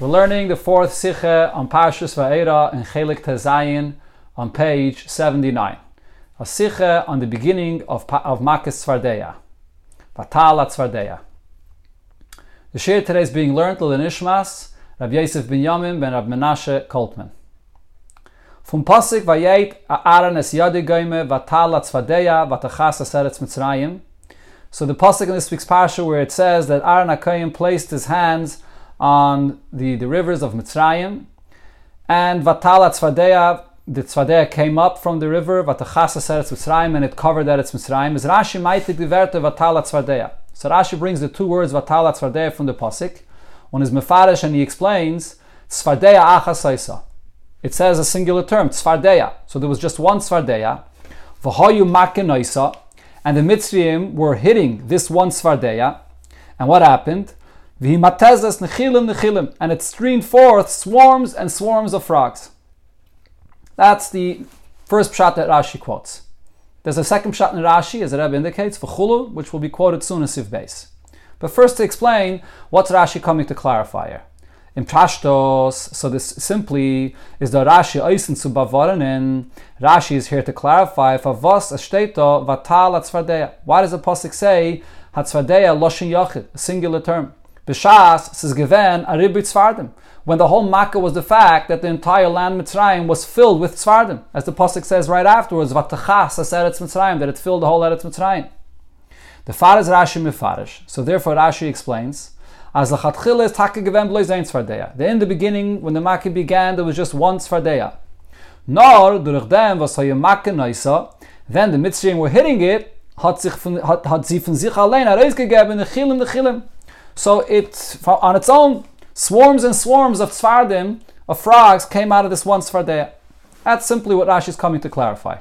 We're learning the fourth Sicha on Parshas Va'era and Chelik Tezayin on page 79. A Sicha on the beginning of, of Makkis Tzvardeya. Vatala Tzvardeya. The Shir today is being learned the Nishmas, Rav Yosef ben Yamim ben Rav Menashe Koltman. From Pasik Vayet Aaron es Yadi Goime Vatala Tzvardeya Vatachas Aseretz Mitzrayim. So the Pasik in this week's Parsha where it says that Aaron HaKoyim placed his hands on the, the rivers of Mitzrayim. And Vatala Tzvadeya, the Tzvadeya came up from the river, Vatachasa Seretz Mitzrayim, and it covered Eretz Mitzrayim. Is Rashi Maitik Diverte Vatala Tzvadeya. So Rashi brings the two words Vatala Tzvadeya from the Pasik. One is Mefarish, and he explains Tzvadeya Achasaisa. It says a singular term, Tzvadeya. So there was just one Tzvadeya. V'hoyu Makenoisa. And the Mitzrayim were hitting this one Tzvadeya. And what happened? And it streamed forth swarms and swarms of frogs. That's the first shot that Rashi quotes. There's a second shot in Rashi, as the Rebbe indicates, for Chulu, which will be quoted soon as Siv base. But first to explain what's Rashi coming to clarify here. In Pashtos, so this simply is the Rashi zu. Rashi is here to clarify for Vos Ashteto Vatal Hatzvardeya. Why does the Pasuk say Hatzvardeya Loshin Yachid, a singular term? B'shas a ribit tzvardim. When the whole Makkah was the fact that the entire land Mitzrayim was filled with tzvardim, as the pasuk says right afterwards, "Vatachas Eretz Mitzrayim," that it filled the whole Eretz Mitzrayim. The far is Rashi mifarish. So therefore, Rashi explains. As lachatchila is taka given zayin tzvardeya. In the beginning, when the Makkah began, there was just one tzvardeya. Nor durch dem was Makkah naisa, then the Mitzrayim were hitting it, hat sich von, hat, hat sie von sich allein herausgegeben, the chilim, the chilim. So it, on its own, swarms and swarms of tzvardim, of frogs, came out of this one tzvardeya. That's simply what Rashi is coming to clarify.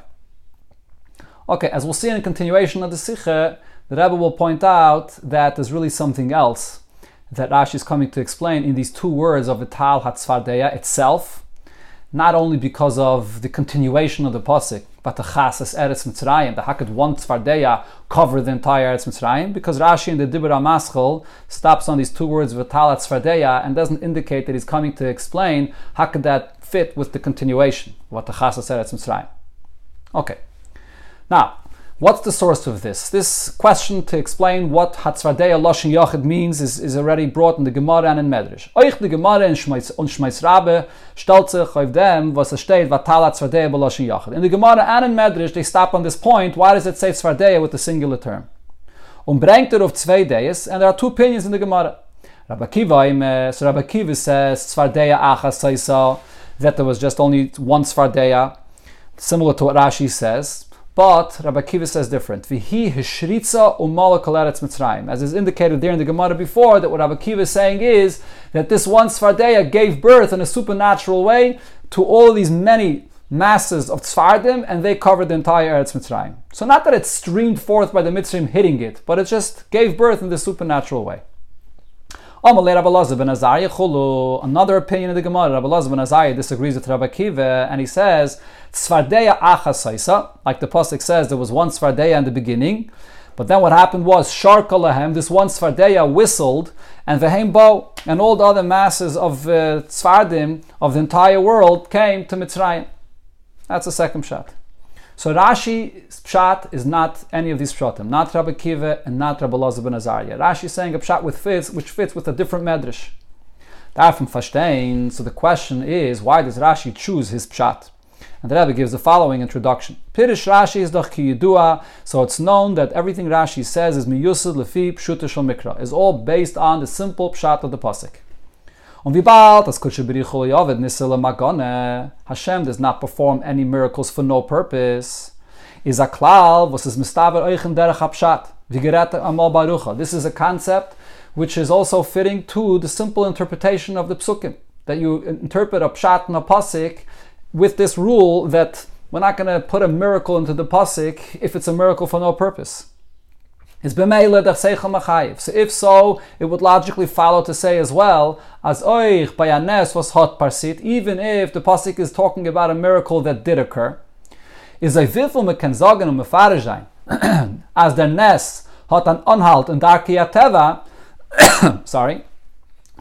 Okay, as we'll see in continuation of the Sicha, the Rebbe will point out that there's really something else that Rashi is coming to explain in these two words of Vital Hatzvardeya itself, not only because of the continuation of the Pasik, but the Chasas Eretz Mitzrayim, the Hakad one Tzvardeya cover the entire Eretz Mitzrayim, because Rashi in the Dibur Maschel stops on these two words Vitalat Tzvardeya and doesn't indicate that he's coming to explain how could that fit with the continuation, what the Chasas Eretz Mitzrayim. Okay. Now, What's the source of this? This question to explain what Hatzvardeya Loshin Yochid means is, is already brought in the Gemara and in Medrash. Euch Gemara in Shmeiz Rabbe stellt sich auf dem, was es steht, Vatala Tzvardeya Loshin Yochid. In the Gemara and in Medrash, they stop on this point, why does it say Tzvardeya with the singular term? Und bringt er auf zwei days, and there are two opinions in the Gemara. Rabbi Kiva, so Rabbi Kiva says, Tzvardeya Achas Saisa, that there was just only one Tzvardeya, similar to what Rashi says. But Rabbi Kiva says different. Vihi hishritza umalak mitzrayim. As is indicated there in the Gemara before, that what Rabbi Kiva is saying is that this one Svardeya gave birth in a supernatural way to all these many masses of tzfardim, and they covered the entire Eretz Mitzrayim. So not that it streamed forth by the Mitzrayim hitting it, but it just gave birth in the supernatural way. Another opinion of the Gemara, Rabbi Lazar ben Azariah disagrees with Rabbi Kiva, and he says, Tzvardeya achasaisa, like the Pasuk says, there was one Tzvardeya in the beginning, but then what happened was, Sharkalahem, this one Tzvardeya whistled, and Vehem Bo, and all the other masses of uh, Tzvardim of the entire world came to Mitzrayim. That's the second shot. So Rashi's pshat is not any of these pshatim, not Rabbi Kiva and not Rabbi Lazar ben Azariah. Rashi is saying a pshat with fits, which fits with a different medrash. Davon verstehen. So the question is, why does Rashi choose his pshat? And the Rebbe gives the following introduction. Pirish Rashi is doch kiyudua, so it's known that everything Rashi says is miyusad lefi pshuta shel mikra, is all based on the simple pshat of the pasuk. Und wie bald das Kutsche Berichol Yovid Nisila Magone, Hashem does not perform any miracles for no purpose. Is a klal, was is mistaver euchen derech hapshat. Vigeret amal barucha. This is a concept which is also fitting to the simple interpretation of the psukim. That you interpret a pshat and a pasik with this rule that we're not going to put a miracle into the pasik if it's a miracle for no purpose. Is machayiv. So if so, it would logically follow to say as well as oich bayanes was hot parsit, even if the pasuk is talking about a miracle that did occur. Is a vifel mekenzagen und mefarajain. As der Nes hat an Anhalt in Darki Teva, sorry,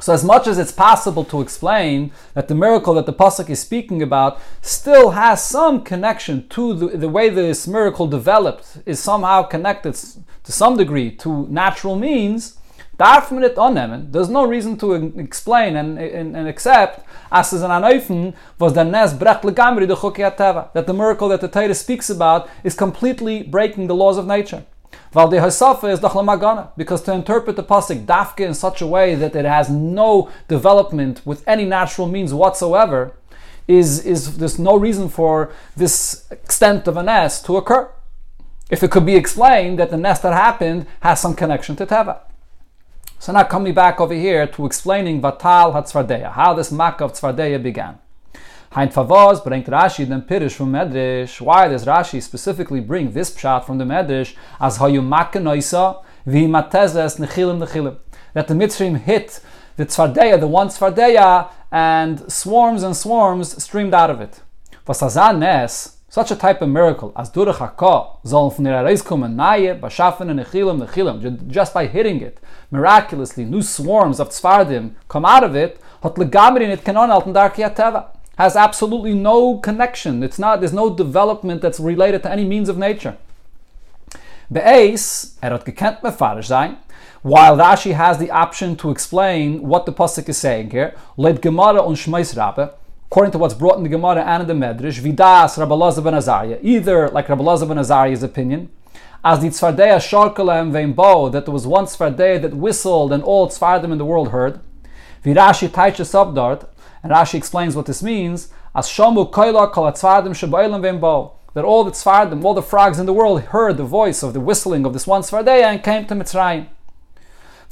So, as much as it's possible to explain that the miracle that the pasuk is speaking about still has some connection to the, the way this miracle developed, is somehow connected to some degree to natural means, there's no reason to explain and, and, and accept as is an anoifen was the nes brech legamri that the miracle that the Torah speaks about is completely breaking the laws of nature. Val de Hasafa is Dachlamagana, because to interpret the Pasik Dafke in such a way that it has no development with any natural means whatsoever, is, is there's no reason for this extent of a nest to occur. If it could be explained that the nest that happened has some connection to Teva. So now coming back over here to explaining Vatal HaTzvardeya, how this Makkah of Tzvardeya began. Hein Favos bringt Rashi den Pirish from Medrash. Why does Rashi specifically bring this pshat from the Medrash as hayu noisa vi matezes nechilim nechilim? That the Mitzrim hit the Tzvardeya, the one Tzvardeya, and swarms and swarms streamed out of it. Vasazan nes, such a type of miracle, as durach hakah, zoln von ihrer Reis kommen nahe, bashafen and nechilim nechilim, just by hitting it, miraculously, new swarms of Tzvardim come out of it, hot legamrin it kanon alten darki teva has absolutely no connection. It's not, there's no development that's related to any means of nature. Be'ez, erot gekent mefarish sein, while Rashi has the option to explain what the pasuk is saying here, led Gemara on Shmeis according to what's brought in the Gemara and in the Medrash, vidas Rabbi Lazar ben Azariah, either like Rabbi Lazar ben Azariah's opinion, as the Tzvardeya Sharkalem Veimbo, that there was one Tzvardeya that whistled and all Tzvardim in the world heard, Virashi Taicha Sabdart, and Rashi explains what this means. As Shomu Koila Kol Vembo. That all the tzvardim, all the frogs in the world heard the voice of the whistling of this one tzvardeya and came to Mitzrayim.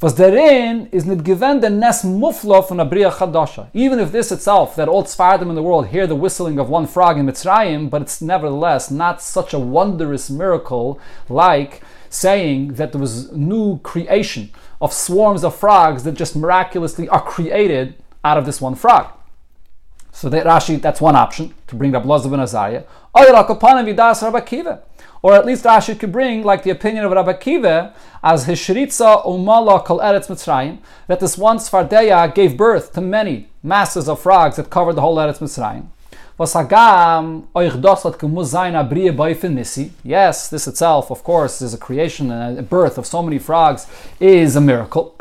Was therein is not given the nes muflo from Abriya Chadasha. Even if this itself, that all tzvardim in the world hear the whistling of one frog in Mitzrayim, but it's nevertheless not such a wondrous miracle like saying that there was new creation of swarms of frogs that just miraculously are created out of this one frog. So that Rashi, that's one option to bring up Lozav and Azariah. Or at least Rashi could bring like the opinion of Rabbi Kiva as Hishritza Umala Kol Eretz Mitzrayim, that this one Sfardeya gave birth to many masses of frogs that covered the whole Eretz Mitzrayim. Yes, this itself, of course, is a creation and a birth of so many frogs is a miracle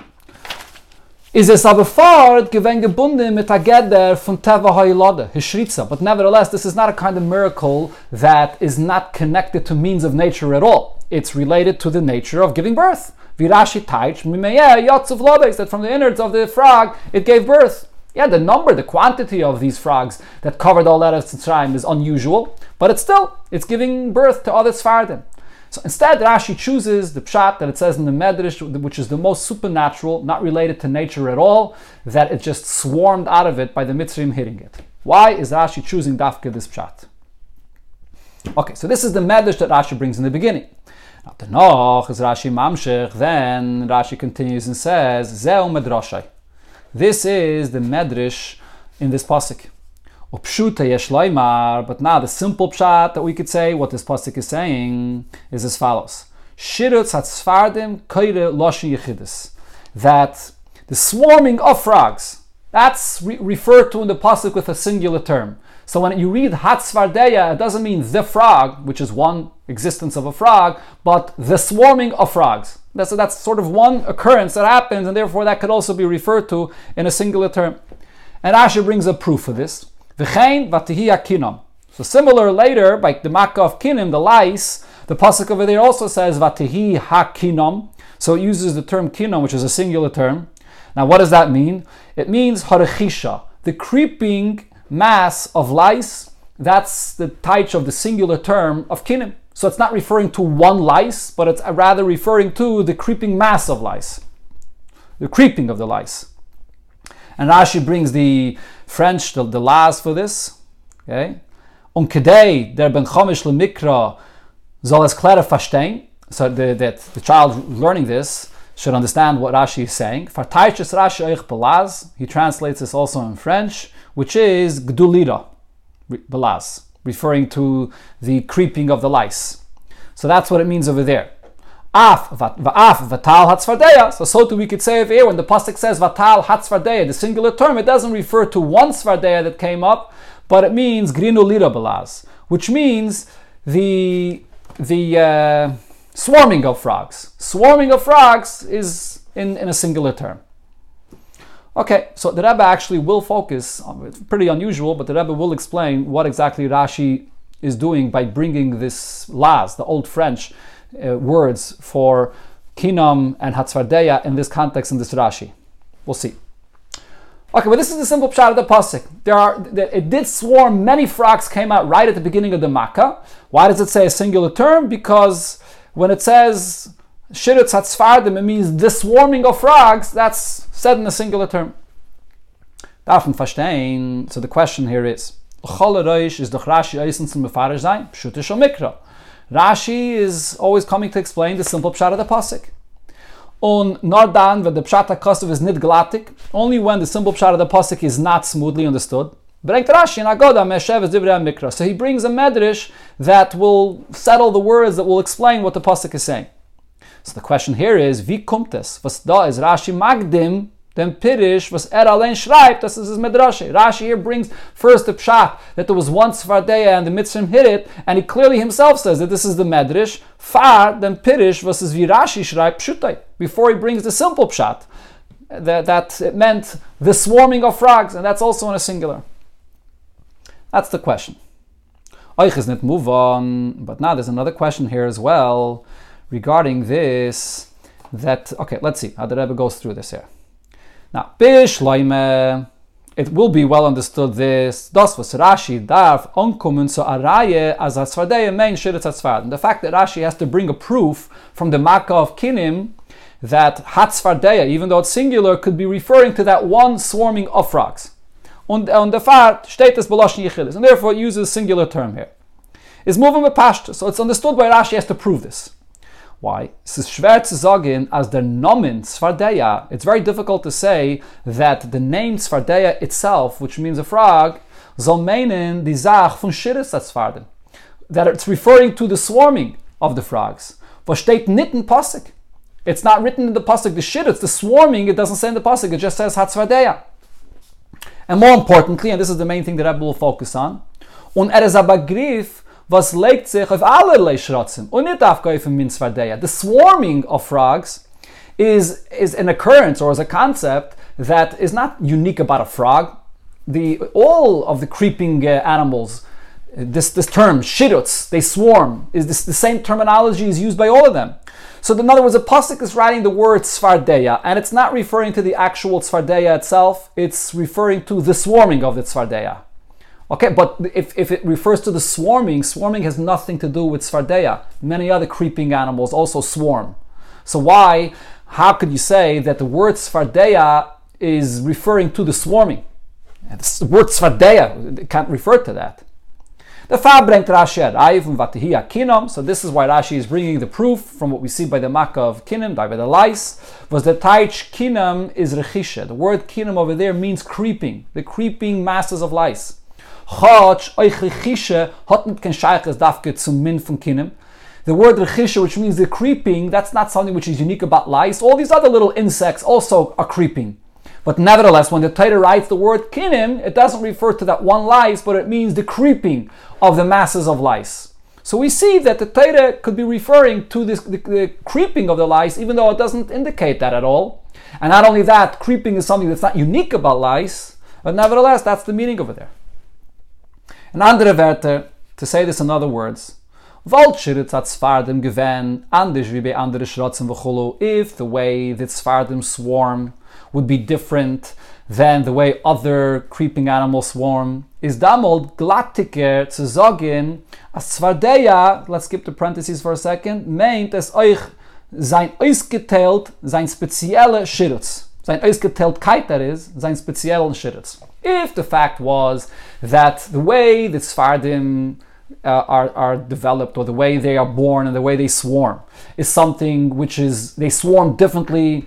is es aber fort gewen gebunden mit der Geder von Teva Hailade, Hishritza. But nevertheless, this is not a kind of miracle that is not connected to means of nature at all. It's related to the nature of giving birth. Virashi Taich, Mimeyeh, Yotzav Lobes, that from the innards of the frog, it gave birth. Yeah, the number, the quantity of these frogs that covered all that of Tzrayim is unusual, but it's still, it's giving birth to other Sfardim. So instead, Rashi chooses the pshat that it says in the Medrash, which is the most supernatural, not related to nature at all, that it just swarmed out of it by the Mitzrim hitting it. Why is Rashi choosing Dafka this pshat? Okay, so this is the Medrash that Rashi brings in the beginning. The Noch is Rashi Mamshech, then Rashi continues and says, Zeu Medrashai. This is the Medrash in this pasuk. But now the simple pshat that we could say, what this pasuk is saying, is as follows. Loshin yechidus. That the swarming of frogs, that's re- referred to in the pasuk with a singular term. So when you read Hatzvardeya, it doesn't mean the frog, which is one existence of a frog, but the swarming of frogs. That's, that's sort of one occurrence that happens, and therefore that could also be referred to in a singular term. And Asher brings a proof for this. V'chein v'tihi akinom. So similar later, by the makkah of kinim, the lice, the pasuk over there also says v'tihi hakinom. So it uses the term kinom, which is a singular term. Now, what does that mean? It means harechisha, the creeping mass of lice. That's the taich of the singular term of kinim. So it's not referring to one lice, but it's rather referring to the creeping mass of lice, the creeping of the lice. And Rashi brings the French, the, the for this. Okay? Und kedei der ben chomish lemikra soll es klar verstehen. So the, that the child learning this should understand what Rashi is saying. For Fartaiches Rashi euch belaz. He translates this also in French, which is gdulira belaz, referring to the creeping of the lice. So that's what it means over there. Af, va'af, vatal hatzvardeya. So, so too we could say over here when the pasuk says vatal hatzvardeya, the singular term, it doesn't refer to one svardeya that came up, but it means grinu lira balaz, which means the the uh, swarming of frogs. Swarming of frogs is in, in a singular term. Okay, so the Rebbe actually will focus, it's pretty unusual, but the Rebbe will explain what exactly Rashi is doing by bringing this las, the old French, uh, words for kinam and hatzvardeya in this context in this Rashi. We'll see. Okay, but this is the simple pshat of the pasuk. There are it did swarm. Many frogs came out right at the beginning of the makkah. Why does it say a singular term? Because when it says shiritz hatzvardim, it means the swarming of frogs. That's said in a singular term. Verstehen. So the question here is: is the Rashi eisen zum befarish sein? Pshutish mikra. Rashi is always coming to explain the simple pshat of the pasuk. On Nardan, when the pshat HaKosov is nit glatik, only when the simple pshat of the pasuk is not smoothly understood. Rashi Divrei Mikra. So he brings a medrash that will settle the words that will explain what the pasuk is saying. So the question here is, wie kommt is Rashi magdim then Pirish was Er Alein schreibt, this is his Midrash. Rashi here brings first the Pshat, that there was once Svardeya and the Mitzrim hit it, and he clearly himself says that this is the Medrash. Far, then Pirish versus Virashi schreibt Pshutai, before he brings the simple Pshat, that, that it meant the swarming of frogs, and that's also in a singular. That's the question. Oich is not move on, but now there's another question here as well regarding this. That okay, let's see how the Rebbe goes through this here. Now, Bishloime, it will be well understood this. Das was Rashi darf ankommen zu Araye as Hatzvardei main Shiritz Hatzvard. The fact that Rashi has to bring a proof from the Makkah of Kinim that Hatzvardeya, even though it's singular, could be referring to that one swarming of frogs. Und, und der Fahrt steht Yechilis, and therefore it uses a singular term here. Is moving with Pashta, so it's understood why Rashi has to prove this. Why? Sagen, als der Nomen Svardeya, it's very difficult to say that the name Svardeya itself, which means a frog, soll meinen die Sach von Shiris. That it's referring to the swarming of the frogs. Was steht nicht? It's not written in the Pasuk, the shit, it's the swarming, it doesn't say in the Pasuk, it just says Hatzvardeya. And more importantly, and this is the main thing that I will focus on, und er ist was legt sich auf allerlei Schrotzen und nicht aufgehäufen min The swarming of frogs is, is an occurrence or is a concept that is not unique about a frog. The, all of the creeping uh, animals, this, this term, shirutz, they swarm, is this, the same terminology is used by all of them. So in other words, a pasuk is writing the word tzvardeya, and it's not referring to the actual tzvardeya itself, it's referring to the swarming of the tzvardeya. Okay, but if, if it refers to the swarming, swarming has nothing to do with Svardeya. Many other creeping animals also swarm. So why, how could you say that the word Svardeya is referring to the swarming? The word Svardeya can't refer to that. The Fa bringt Rashi Raiv Vatihia Kinom. So this is why Rashi is bringing the proof from what we see by the Makkah of Kinim, by the lice, was that Taich Kinom is Rechisha. The word Kinom over there means creeping, the creeping masses of lice. Euch rechische, hat kein zum Min von Kinem. The word rechische, which means the creeping, that's not something which is unique about lice. All these other little insects also are creeping. But nevertheless, when the Torah writes the word kinim, it doesn't refer to that one lice, but it means the creeping of the masses of lice. So we see that the Torah could be referring to this, the, the, creeping of the lice, even though it doesn't indicate that at all. And not only that, creeping is something that's not unique about lice, but nevertheless, that's the meaning over there. In andere Werte, to say this in other words, if the way that Sfardim swarm would be different than the way other creeping animals swarm, is damol glattiker zu sagen, as Svardeya, let's skip the parentheses for a second, meint es euch sein ausgeteilt, sein spezielle Schirutz. Sein Ausgeteiltkeit, that is, sein speziellen Schirutz. If the fact was that the way the Sfardim uh, are, are developed or the way they are born and the way they swarm is something which is, they swarm differently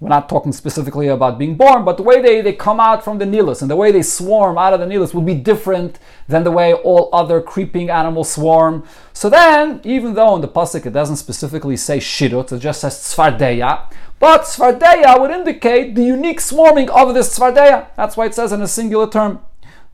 we're not talking specifically about being born, but the way they, they come out from the Nilus and the way they swarm out of the Nilus will be different than the way all other creeping animals swarm. So then, even though in the Pasuk it doesn't specifically say Shirut, it just says Tzvardeya, but Tzvardeya would indicate the unique swarming of this Tzvardeya. That's why it says in a singular term.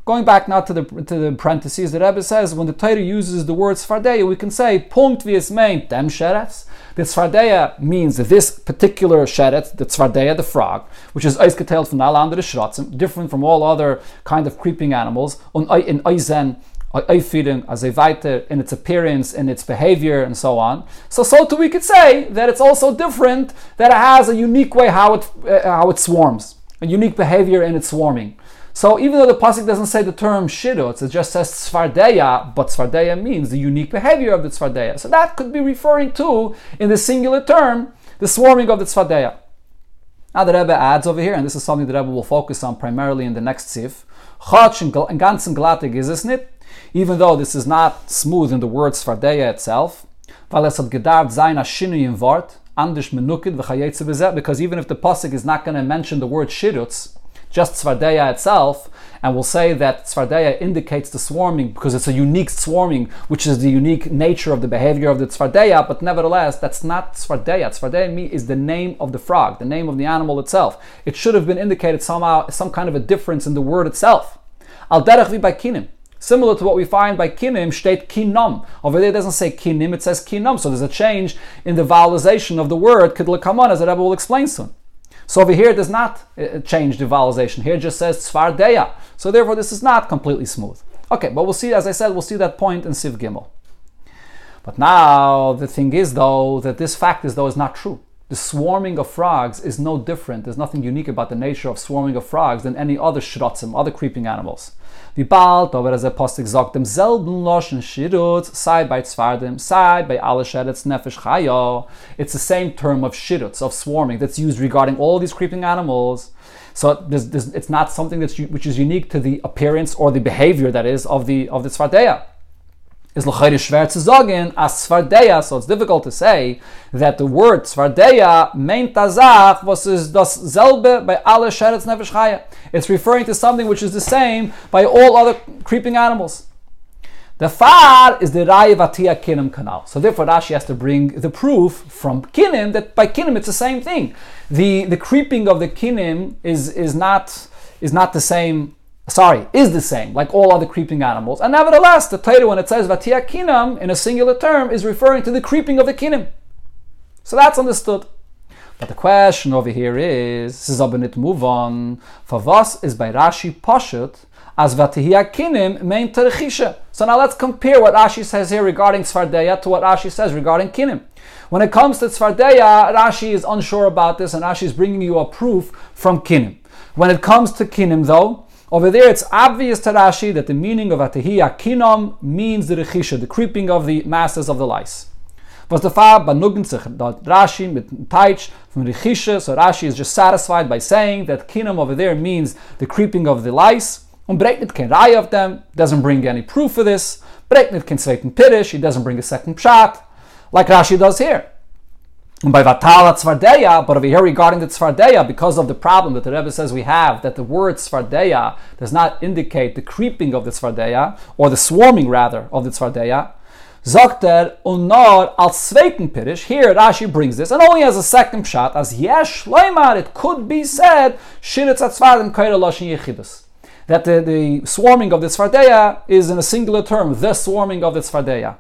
Going back now to the to the parentheses, the Rebbe says when the Torah uses the word Sfardeya, we can say Punkt vies main dem sheretz. The Tzvardeya means this particular sheret, the Tzvardeya, the frog, which is eisketelt from all the shrotzim, different from all other kind of creeping animals, in Eisen, Eifidin, as in its appearance, in its behavior, and so on. So, so too we could say that it's also different, that it has a unique way how it, uh, how it swarms, a unique behavior in its swarming. So even though the pasuk doesn't say the term shidut, it just says tzvardeya, but tzvardeya means the unique behavior of the tzvardeya. So that could be referring to, in the singular term, the swarming of the tzvardeya. Now the Rebbe adds over here, and this is something the Rebbe will focus on primarily in the next sif. Chotch and ganzen glattig is es nit, even though this is not smooth in the word tzvardeya itself, because even if the pasuk is not going to mention the word shidutz, just Tzvardeya itself, and we'll say that Tzvardeya indicates the swarming because it's a unique swarming, which is the unique nature of the behavior of the Tzvardeya, but nevertheless, that's not Tzvardeya. Tzvardeya is the name of the frog, the name of the animal itself. It should have been indicated somehow, some kind of a difference in the word itself. Al derech by kinim. Similar to what we find by kinim, state kinom. Over there it doesn't say kinim, it says kinom. So there's a change in the vowelization of the word kidlakamon, as the Rebbe will explain soon. So over here it does not uh, change the vowelization. Here it just says tzvardeya. So therefore this is not completely smooth. Okay, but we'll see, as I said, we'll see that point in Siv Gimel. But now the thing is though that this fact is though is not true. The swarming of frogs is no different. There's nothing unique about the nature of swarming of frogs than any other shrotzim, other creeping animals. Wie bald aber as a Postik sagt, demselben Loschen Shirut, sei bei Zwardim, sei bei alle Sheretz Nefesh Chaya. It's the same term of Shirutz, of swarming, that's used regarding all these creeping animals. So there's, there's, it's not something that's which is unique to the appearance or the behavior that is of the of the Tzvardeya is l'chayre zu sagen as Tzvardeya, so it's difficult to say that the word Tzvardeya meint azach was is das selbe by alle sheretz nefesh chaya. It's referring to something which is the same by all other creeping animals. The far is the Rai Vatia Kinim canal. So therefore Rashi has to bring the proof from Kinim that by Kinim it's the same thing. The the creeping of the Kinim is is not is not the same sorry, is the same, like all other creeping animals. And nevertheless, the Torah, when it says Vatia Kinam in a singular term, is referring to the creeping of the Kinim. So that's understood. But the question over here is, a move on, for was is by Rashi Pashut, as Vatihia Kinim main Terechisha. So now let's compare what Rashi says here regarding Tzvardeya to what Rashi says regarding Kinim. When it comes to Tzvardeya, Rashi is unsure about this and Rashi is bringing you a proof from Kinim. When it comes to Kinim though, over there, it's obvious to Rashi that the meaning of Atehiyah Kinom means the Rechisha, the creeping of the masses of the lice. Was the Rashi mit Teich from Rechisha, so Rashi is just satisfied by saying that Kinom over there means the creeping of the lice. And can rai of them, doesn't bring any proof for this. Breitnit can say Pirish, he doesn't bring a second pshat, like Rashi does here. And by Vatala Tzvardeya, but over here regarding the Tzvardeya, because of the problem that the Rebbe says we have, that the word Tzvardeya does not indicate the creeping of the Tzvardeya, or the swarming rather of the Tzvardeya, Zokter unor al zweiten pirish. Here Rashi brings this, and only as a second shot, as yesh leimar, it could be said, shiritz atzvadim kaira loshin yechidus. That the, the swarming of the Tzvardeya is in a singular term, the swarming of the Tzvardeya.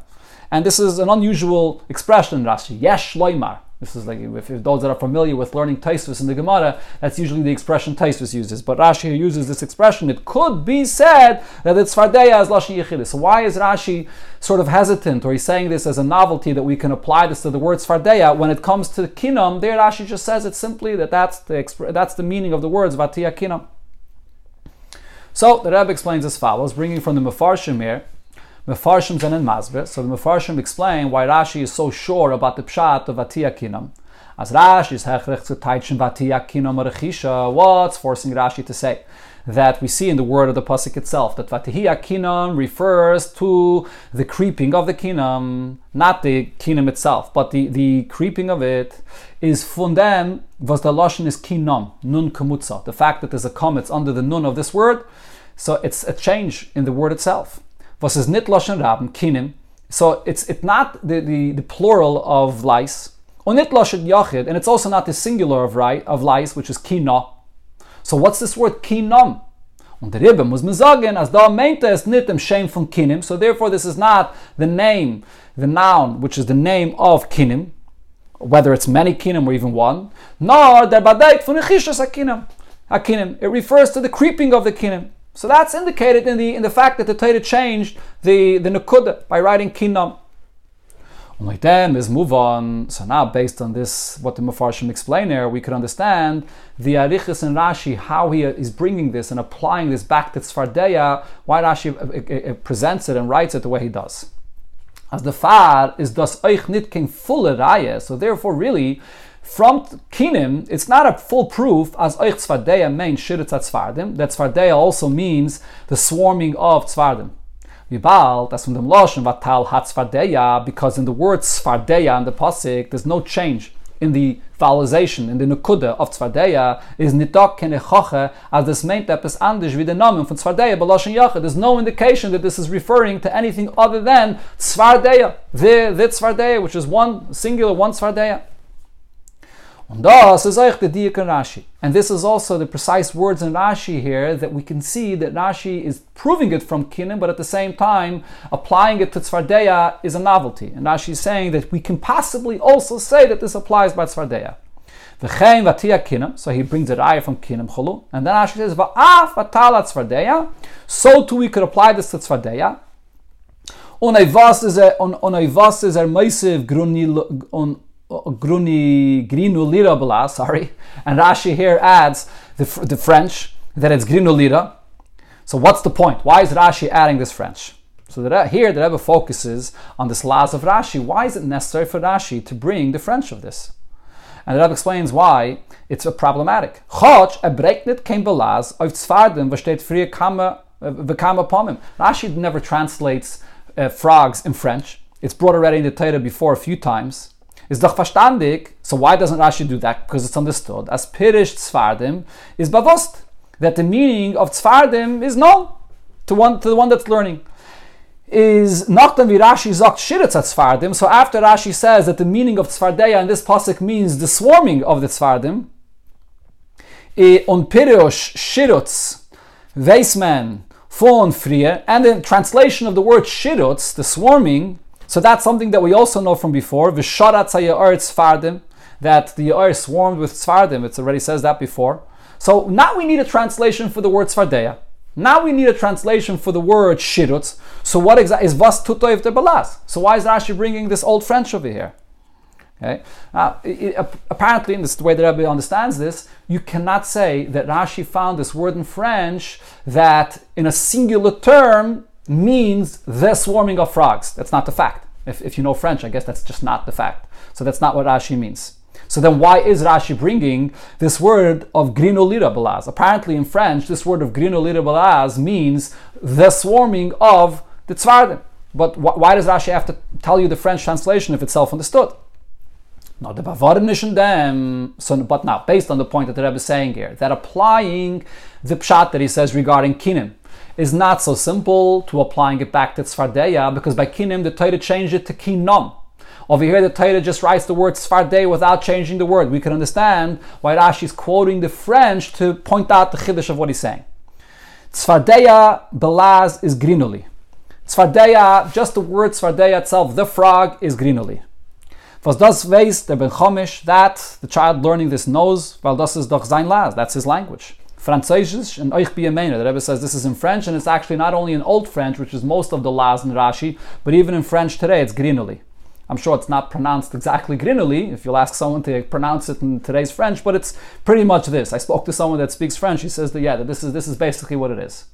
And this is an unusual expression, in Rashi. Yesh leimar. This is like if, if, those that are familiar with learning Taisvis in the Gemara, that's usually the expression Taisvis uses. But Rashi uses this expression. It could be said that it's Fardeya as Lashon Yechidus. So why is Rashi sort of hesitant, or he's saying this as a novelty that we can apply this to the word Fardeya when it comes to Kinam? There, Rashi just says it simply that that's the that's the meaning of the words Vatia Kinam. So the Rebbe explains as follows, bringing from the Mefarshim here. Mefarshim and Masber. So the Mefarshim explain why Rashi is so sure about the pshat of Atiyah. As Rashi is hechrech to teitschen vatiya kinam rechisha. What's forcing Rashi to say? that we see in the word of the pasuk itself that vatihia kinam refers to the creeping of the kinam, not the kinam itself, but the, the creeping of it is fundem was the lashon is kinam nun kamutza. The fact that there's a comet under the nun of this word, so it's a change in the word itself. Was is nit lashon kinim. So it's it's not the, the, the plural of lice. Onit lashon yachid, and it's also not the singular of right of lice, which is kina so what's this word kinam? Und der Rebbe muss man sagen, as da meinte es nicht im Shem von Kinim, so therefore this is not the name, the noun, which is the name of Kinim, whether it's many Kinim or even one, nor der Badait von Echishas. HaKinim. It refers to the creeping of the Kinim. So that's indicated in the in the fact that the Torah changed the, the Nakuda by writing Kinam. Only then is move on. So now, based on this, what the Mefarshim explain here, we could understand the Arichas and Rashi, how he is bringing this and applying this back to Tzfardeya, why Rashi uh, uh, uh, presents it and writes it the way he does. As the far is das euch nit kein fulle Reihe, so therefore really, from Kinim, it's not a full proof as euch Tzfardeya main shiritz Tzfardim, that Tzfardeya also means the swarming of Tzfardim. Vibal, that's from the Mloshon Vatal hat Svardeya, because in the word Svardeya in the Pasik, there's no change in the vowelization, in the Nukuda of Tzvardeya, is nitok kenechoche, as this meint epis anders wie the nomen von Tzvardeya, Yachid. There's no indication that this is referring to anything other than Tzvardeya, the, the Tzvardeya, which is one singular, one Tzvardeya. Und das ist euch der Diak in Rashi. And this is also the precise words in Rashi here that we can see that Rashi is proving it from Kinim, but at the same time applying it to Tzvardeya is a novelty. And Rashi is saying that we can possibly also say that this applies by Tzvardeya. So he brings it ayah from kinam chulu, and then Rashi says va'af v'tala tzvardeya, so too we could apply this to tzvardeya. On a vas is a on a vas is a meisiv gruni on gruni grinu lira bala, sorry. And Rashi here adds the, the French that it's grinu lira. So what's the point? Why is Rashi adding this French? So that here the Rebbe focuses on this laws of Rashi. Why is it necessary for Rashi to bring the French of this? And the Rebbe explains why it's a problematic. Chotch ebreknet kein belaz auf tzfardim versteht früher kama v'kama pomim. Rashi never translates uh, frogs in French. It's brought already in the Torah before a few times is doch verstandig. So why doesn't Rashi do that? Because it's understood. As Pirish Tzfardim is bavost, That the meaning of Tzfardim is known to one to the one that's learning. Is not wie Rashi sagt Shiritz Tzfardim. So after Rashi says that the meaning of Tzfardeya in this pasuk means the swarming of the Tzfardim, on Pirish Shirutz, Weisman, von Frie, and the translation of the word Shirutz, the swarming, so that's something that we also know from before. Visharat tzfardim, that the Yair swarmed with tzfardim. It already says that before. So now we need a translation for the word tzfardeya. Now we need a translation for the word shirutz. So what exactly is vas tutoiv de balas? So why is Rashi bringing this old French over here? Okay. Uh, it, apparently, in this the way that everybody understands this, you cannot say that Rashi found this word in French that in a singular term means the swarming of frogs. That's not the fact. If, if you know French, I guess that's just not the fact. So that's not what Rashi means. So then why is Rashi bringing this word of grinolira balaz? Apparently in French, this word of grinolira balaz means the swarming of the tzvardim. But wh- why does Rashi have to tell you the French translation if it's self-understood? No, the Bavarim them. So, but now, based on the point that the Rebbe is saying here, that applying the pshat that he says regarding kinim, is not so simple to applying it back to Tzfardeya because by Kinim the Torah changed it to Kinom. Over here, the Torah just writes the word Tzfardeya without changing the word. We can understand why Rashi is quoting the French to point out the chiddush of what he's saying. Tzfardeya belaz is grinuli. Tzfardeya, just the word Tzfardeya itself, the frog is grinuli. Was das weiß der Ben Chomish, that the child learning this knows, weil das ist doch sein Laz, that's his language. Französisch and Euch Biyamena. The Rebbe says this is in French, and it's actually not only in Old French, which is most of the laws in Rashi, but even in French today, it's Grinoli. I'm sure it's not pronounced exactly Grinoli, if you'll ask someone to pronounce it in today's French, but it's pretty much this. I spoke to someone that speaks French, he says that, yeah, that this is, this is basically what it is.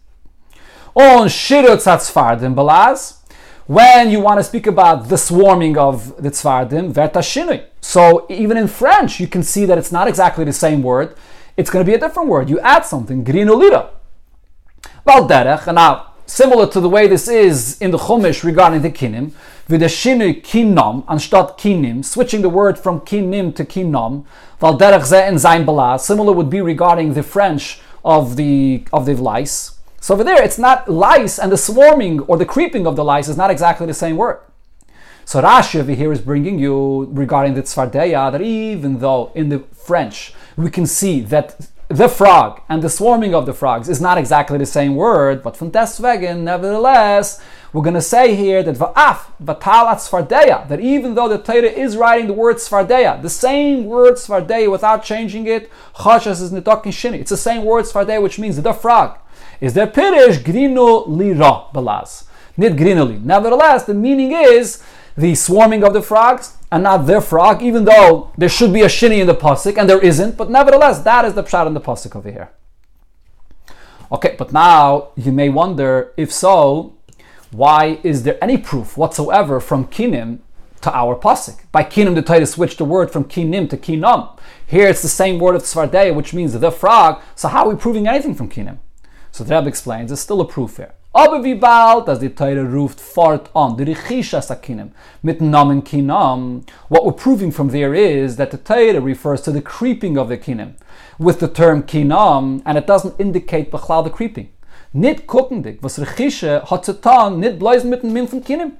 On Shirut Tzfardim Balaz, When you want to speak about the swarming of the tzvardim, vertashinui. So even in French, you can see that it's not exactly the same word. It's going to be a different word. You add something, grinolira. Valderech, and now similar to the way this is in the Chumash regarding the kinim, v'deshinu kinom anstatt kinim, switching the word from kinim to kinom, valderech ze in zayin bala. Similar would be regarding the French of the of the lice. So over there, it's not lice and the swarming or the creeping of the lice is not exactly the same word. So Rashi over here is bringing you regarding the tzvardeya that even though in the French we can see that the frog and the swarming of the frogs is not exactly the same word, but from deswegen, nevertheless, we're going to say here that va'af vatalat svardeya, that even though the Torah is writing the word svardeya, the same word svardeya without changing it, chashas is nitokin shini. It's the same word svardeya, which means the frog. Is there pirish grino lira balaz? Nit grinoli. Nevertheless, the meaning is the swarming of the frogs and not their frog, even though there should be a shini in the pasuk and there isn't. But nevertheless, that is the pshat in the pasuk over here. Okay, but now you may wonder, if so, why is there any proof whatsoever from kinim to our pasuk? By kinim, the Torah switched the word from kinim to kinam. Here it's the same word of tzvardeya, which means the frog. So how are we proving anything from kinim? So the Rebbe explains, there's still a proof here. Aber wie bald, as the Torah ruft fort on, the Richisha Sakinim, mit Namen Kinam, what we're proving from there is that the Torah refers to the creeping of the Kinim with the term Kinam, and it doesn't indicate Bechlal the creeping. Nit guckendig, was Rechisha hat zetan, nit bleisen mit dem Mim von Kinim.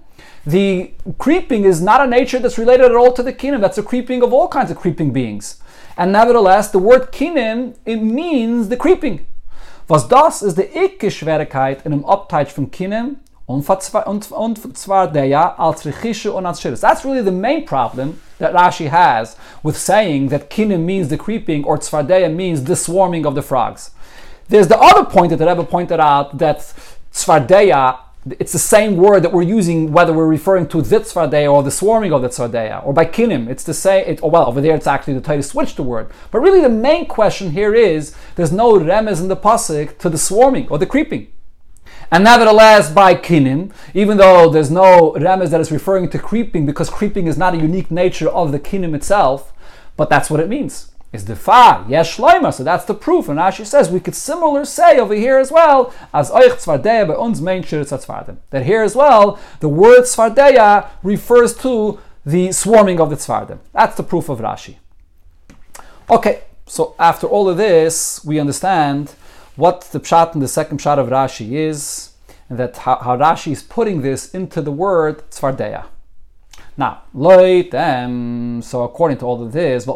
The creeping is not a nature that's related at all to the kinim. That's a creeping of all kinds of creeping beings. And nevertheless, the word kinim, it means the creeping. Was das ist die Schwierigkeit in dem von Kinem und, und, und zwar der ja als Rechische und als Schirres. That's really the main problem that Rashi has with saying that Kinem means the creeping or Tzvardeya means the swarming of the frogs. There's the other point that the Rebbe pointed out that Tzvardeya it's the same word that we're using whether we're referring to the tzvardeya or the swarming of the tzvardeya or by kinim. It's the same. It, oh, well, over there it's actually the Torah switched the word. But really, the main question here is there's no remez in the pasuk to the swarming or the creeping. And nevertheless, by kinim, even though there's no remez that is referring to creeping, because creeping is not a unique nature of the kinim itself, but that's what it means is the fa yes shloima. So that's the proof. And Rashi says we could similar say over here as well as oich tzvardeya by uns main tzvardim. That here as well the word tzvardeya refers to the swarming of the tzvardim. That's the proof of Rashi. Okay, so after all of this, we understand what the pshat in the second pshat of Rashi is, and that how, how Rashi is putting this into the word tzvardeya. Now, loit, um, so according to all of this, we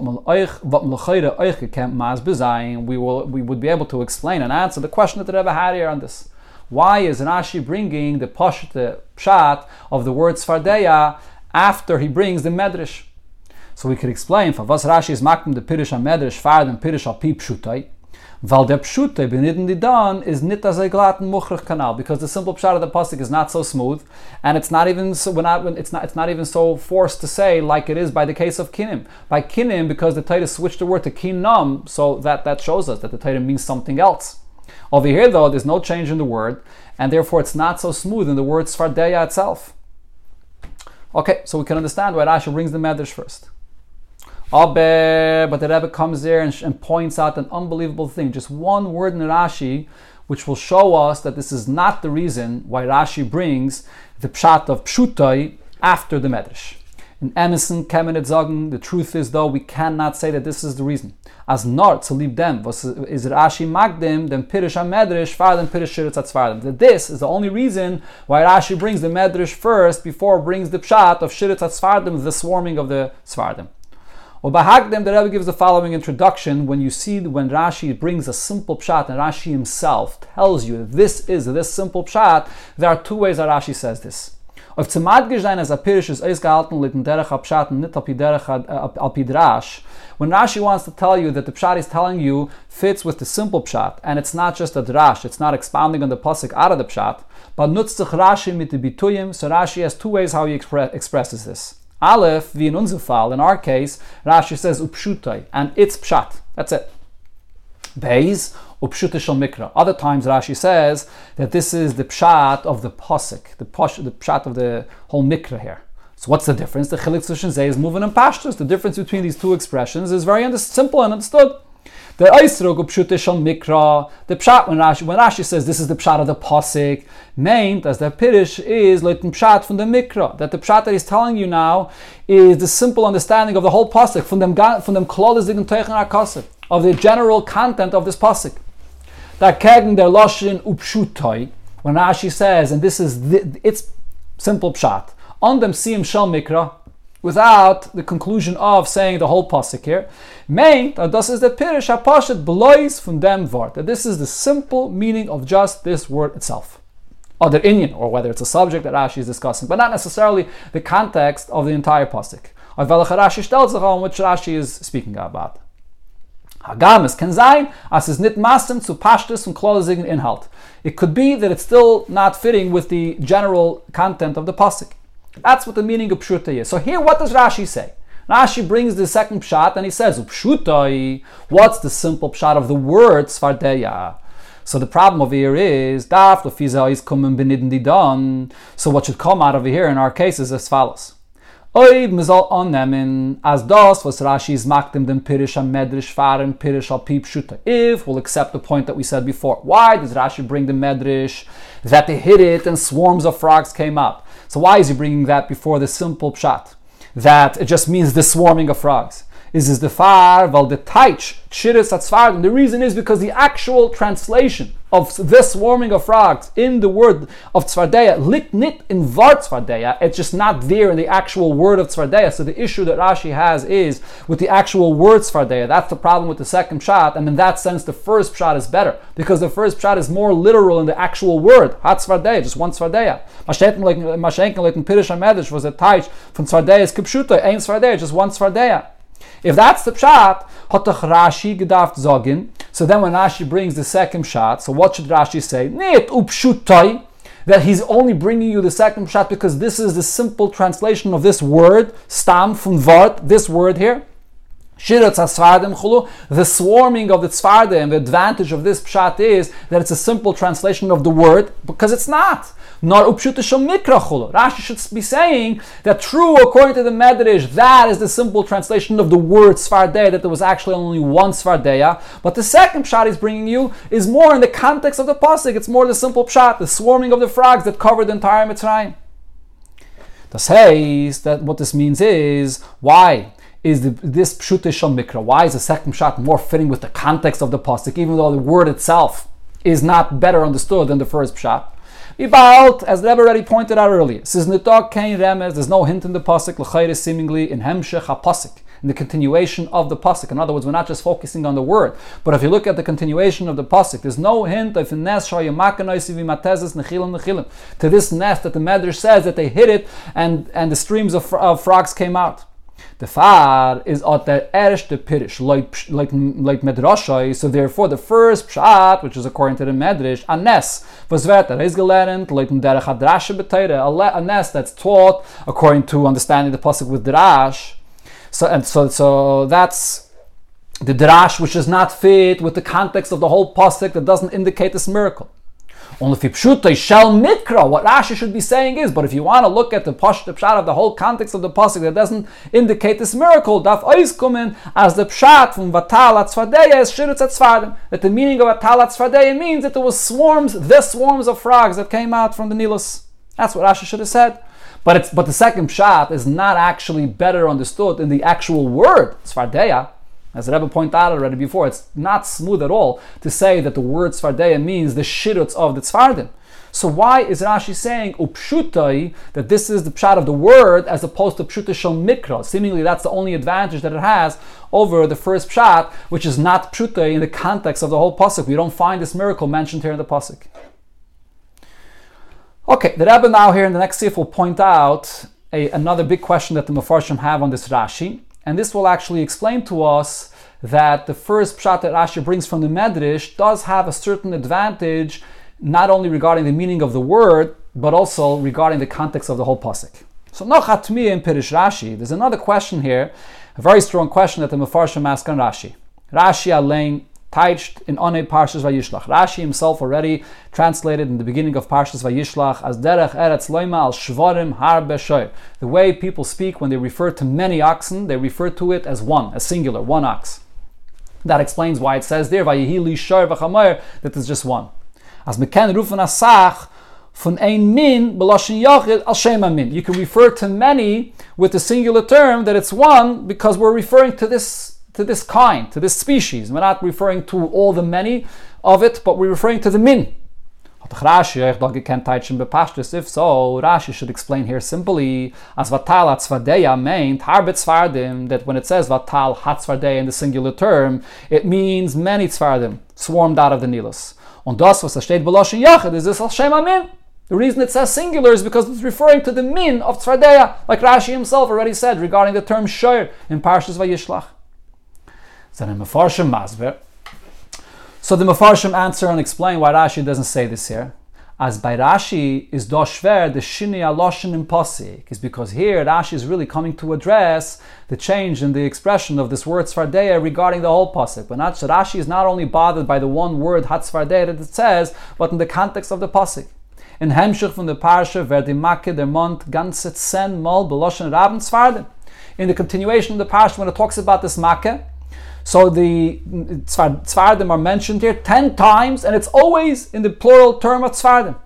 will we would be able to explain and answer the question that the Rebbe had here on this. Why is Rashi bringing the the pshat of the word Svardeya after he brings the medrash? So we could explain, for was Rashi is making the pirish medrash, far than pirish al pi pshutai, Weil der Pshute benitten die Dan is nit as a glatten muchrich kanal because the simple pshat of the pasuk is not so smooth and it's not even so when it's not it's not even so forced to say like it is by the case of kinim. By kinim because the Torah switched the word to kinam, so that that shows us that the Torah means something else. Over here though, there's no change in the word and therefore it's not so smooth in the word svardeya itself. Okay, so we can understand why Rashi brings the medrash first. Aber, but the Rebbe comes there and, and, points out an unbelievable thing. Just one word in Rashi, which will show us that this is not the reason why Rashi brings the pshat of pshutai after the medrash. In Emerson, Kemenet Zagen, the truth is though we cannot say that this is the reason. As nor to leave them, was is Rashi magdim, then pirish medrash, far than pirish shiritz. That this is the only reason why Rashi brings the medrash first before brings the pshat of shiritz atzvardim, the swarming of the svardim. Well, by Hagdem, the Rebbe gives the following introduction when you see when Rashi brings a simple pshat and Rashi himself tells you this is this simple pshat, there are two ways that Rashi says this. A pirish pidrash, uh, when Rashi wants to tell you that the pshat is telling you fits with the simple pshat, and it's not just a drash, it's not expounding on the pasuk out of the pshat, but nutzich Rashi mit the bituyim, so Rashi has two ways how he expre- expresses this. Aleph, wie in in our case, Rashi says upshutai, and it's pshat. That's it. Beis upshuta shel mikra. Other times Rashi says that this is the pshat of the posik, the, posh, the pshat of the whole mikra here. So what's the difference? The chilik is moving in pashtus. The difference between these two expressions is very under- simple and understood. The Eisrog Pshute Shal Mikra, the Pshat, when Rashi, when Rashi says this is the Pshat of the Posik, meant as the Pirish is the Pshat from the Mikra, that the Pshat that he's telling you now is the simple understanding of the whole Posik, from them, from them Teichen of the general content of this Posik. That Kegen der Loshin Upshutoi, when Rashi says, and this is the, its simple Pshat, on them Siyam Shal Mikra, without the conclusion of saying the whole pasuk here. Main that this is the pirish hapashet blois from them vart. That this is the simple meaning of just this word itself. Other Indian, or whether it's a subject that Rashi is discussing, but not necessarily the context of the entire pasuk. On which Rashi is speaking about. Hagamis can sein, as is nit massen zu pashtus und klosigen inhalt. It could be that it's still not fitting with the general content of the pasuk. That's what the meaning of pshuta is. So here, what does Rashi say? Rashi brings the second pshat and he says, Upshutai, what's the simple pshat of the word svardeya? So the problem over here is daf lefiza is coming benidin So what should come out over here in our case is as follows. Oib mizal onnemin as das was Rashi is maktim dem pirish am medrish fahren pirish al pip. If we'll accept the point that we said before, why does Rashi bring the medrish that they hit it and swarms of frogs came up? So why is he bringing that before the simple pshat? That it just means the swarming of frogs. Is is the far val the taich chiris atzfardim. The reason is because the actual translation of this swarming of frogs in the word of tzvardeya lit nit in var tzvardeya. It's just not there in the actual word of tzvardeya. So the issue that Rashi has is with the actual word tzvardeya. That's the problem with the second shot, and in that sense, the first shot is better because the first shot is more literal in the actual word. Hat tzvardeya, just one tzvardeya. Mashenken like Pirish Medish was a taich from tzvardeya is kipshuta, ein tzvardeya, just one tzvardeya. If that's the pshat, hotach Rashi gedaft zogin. So then when Rashi brings the second shot, so what should Rashi say? Nit upshutai. That he's only bringing you the second shot because this is the simple translation of this word, stam from vart, this word here. The swarming of the tzfardim, the advantage of this pshat is that it's a simple translation of the word because it's not mikra. Rashi should be saying that true, according to the Medrash, that is the simple translation of the word svardeya, that there was actually only one svardeya. But the second pshat he's bringing you is more in the context of the pasuk. It's more the simple pshat, the swarming of the frogs that covered the entire Mitzrayim. The says that what this means is why is the, this pshute shal mikra? Why is the second shot more fitting with the context of the pasuk, even though the word itself is not better understood than the first pshat? Ibalt, as Rebbe already pointed out earlier, says Nitok Kain Remez, there's no hint in the Pasuk, L'chayr seemingly in Hemshech HaPasuk, in the continuation of the Pasuk. In other words, we're not just focusing on the word, but if you look at the continuation of the Pasuk, there's no hint of to this nest that the Medrash says that they hit it and, and the streams of, of frogs came out. The far is at the erste pirish, like like like medrashay. So therefore, the first pshat, which is according to the medrash, anes nes was wird er is gelernt, like derech hadrashe betayre, a nes that's taught according to understanding the pasuk with drash. So and so so that's the drash which is not fit with the context of the whole pasuk that doesn't indicate this miracle. Only if pshuta shall mikra, what Rashi should be saying is, but if you want to look at the posh the pshat of the whole context of the pasuk that doesn't indicate this miracle, daf ois kumen as the pshat from vatal atzfadeya is shiritz atzfadim. That the meaning of vatal atzfadeya means that there was swarms, the swarms of frogs that came out from the Nilus. That's what Rashi should have said. But it's but the second pshat is not actually better understood in the actual word tzfadeya. As the Rebbe pointed out already before, it's not smooth at all to say that the word Svardeya means the shirutz of the Tzfardim. So why is Rashi saying upshutai that this is the pshat of the word as opposed to pshuta shel mikra? Seemingly, that's the only advantage that it has over the first pshat, which is not pshutai in the context of the whole pasuk. We don't find this miracle mentioned here in the pasuk. Okay, the Rebbe now here in the next sif will point out a, another big question that the Mefarshim have on this Rashi, and this will actually explain to us that the first pshat that Rashi brings from the Medrash does have a certain advantage, not only regarding the meaning of the word, but also regarding the context of the whole pasuk. So nochatmi in Pirish Rashi. There's another question here, a very strong question that the Mefarshim ask on Rashi. Rashi alein touched in One Parshas Vayishlach. Rashi himself already translated in the beginning of Parshas Vayishlach as Derech Eretz Loima al Shvarim Har Beshoy. The way people speak when they refer to many oxen, they refer to it as one, a singular, one ox. That explains why it says there, Vayihili Shor V'chamoyer, that just one. As Meken Rufen Asach, von ein min beloshin yachid al shema min. You can refer to many with the singular term that it's one because we're referring to this to this kind, to this species. We're not referring to all the many of it, but we're referring to the min. If so, Rashi should explain here simply as vatal atzvadeya meant harbe tzvardim that when it says vatal hatzvadeya in the singular term, it means many tzvardim swarmed out of the Nilus. Und das was steht beloshin yachid is this al shema min. The reason it says singular is because it's referring to the min of tzvardeya, like Rashi himself already said regarding the term shor in Parshas Vayishlach. So the Mefarshim answer and explain why Rashi doesn't say this here. As by Rashi is doshver the shini aloshin in posik is because here Rashi is really coming to address the change in the expression of this word svardeya regarding the whole posik. But Rashi is not only bothered by the one word hatzvardeya that it says, but in the context of the posik. In Hemshich from the parsha makke der mont ganze zen mal beloshin rabben svardim. In the continuation of the parsha when it talks about this makke, so the tzvardim are mentioned here ten times, and it's always in the plural term of tzvardim.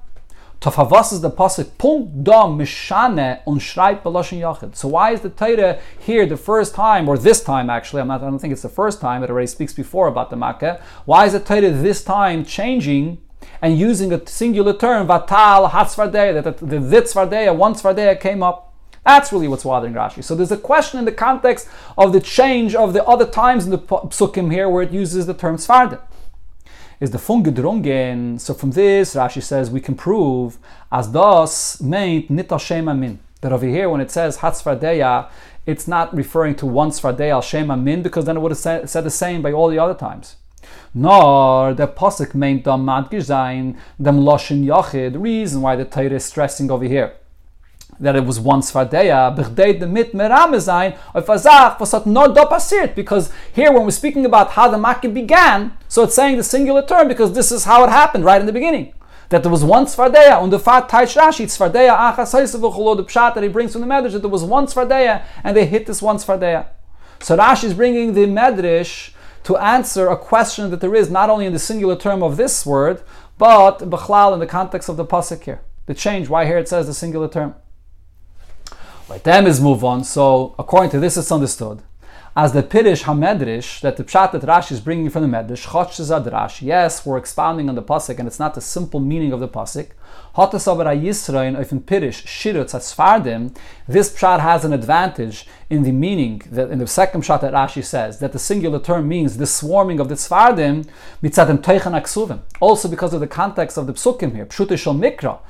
Tofavas is the pasuk punkt dam mishane und schreibt beloshen yachid. So why is the Torah here the first time, or this time actually? I'm not. I don't think it's the first time. It already speaks before about the Makkah. Why is the Torah this time changing and using a singular term vatal hatzvardeya? That the, the, the tzvardeya, one tzvardeya came up. That's really what's bothering Rashi. So there's a question in the context of the change of the other times in the psukim here where it uses the term svardim. Is the fungedrungen. So from this, Rashi says we can prove as das meint nita min. That over here, when it says hatzvardeya, it's not referring to one svardeya al shema min because then it would have said, said the same by all the other times nor the posik meint dam madgish zayin dem loshin yachid. The reason why the Torah is stressing over here that it was once Svardeya, the mit merame sein, auf Azach, was hat nur passiert, because here when we're speaking about how the Makkah began, so it's saying the singular term because this is how it happened right in the beginning. That there was one Svardeya, and the Fat Taish Rashi, Svardeya achas ah, the Pshat that he brings from the Medrash, that there was one Svardeya, and they hit this one Svardeya. So Rashi is bringing the Medrash to answer a question that there is not only in the singular term of this word, but Bechlal in the context of the Pasuk here. The change, why here it says the singular term. Let them is move on. So according to this, it's understood as the Pirish Hamedrish that the Pshat that Rashi is bringing from the Medrash Chotshazad Rashi. Yes, we're expounding on the pasuk, and it's not the simple meaning of the pasuk. Hotas aber Yisrael ofen Pirish Shirutz Asfardim. This Pshat has an advantage in the meaning that in the second Pshat that Rashi says that the singular term means the swarming of the Sfardim mitzadem Teichen Aksuvim. Also because of the context of the psukim here, Pshutish Mikra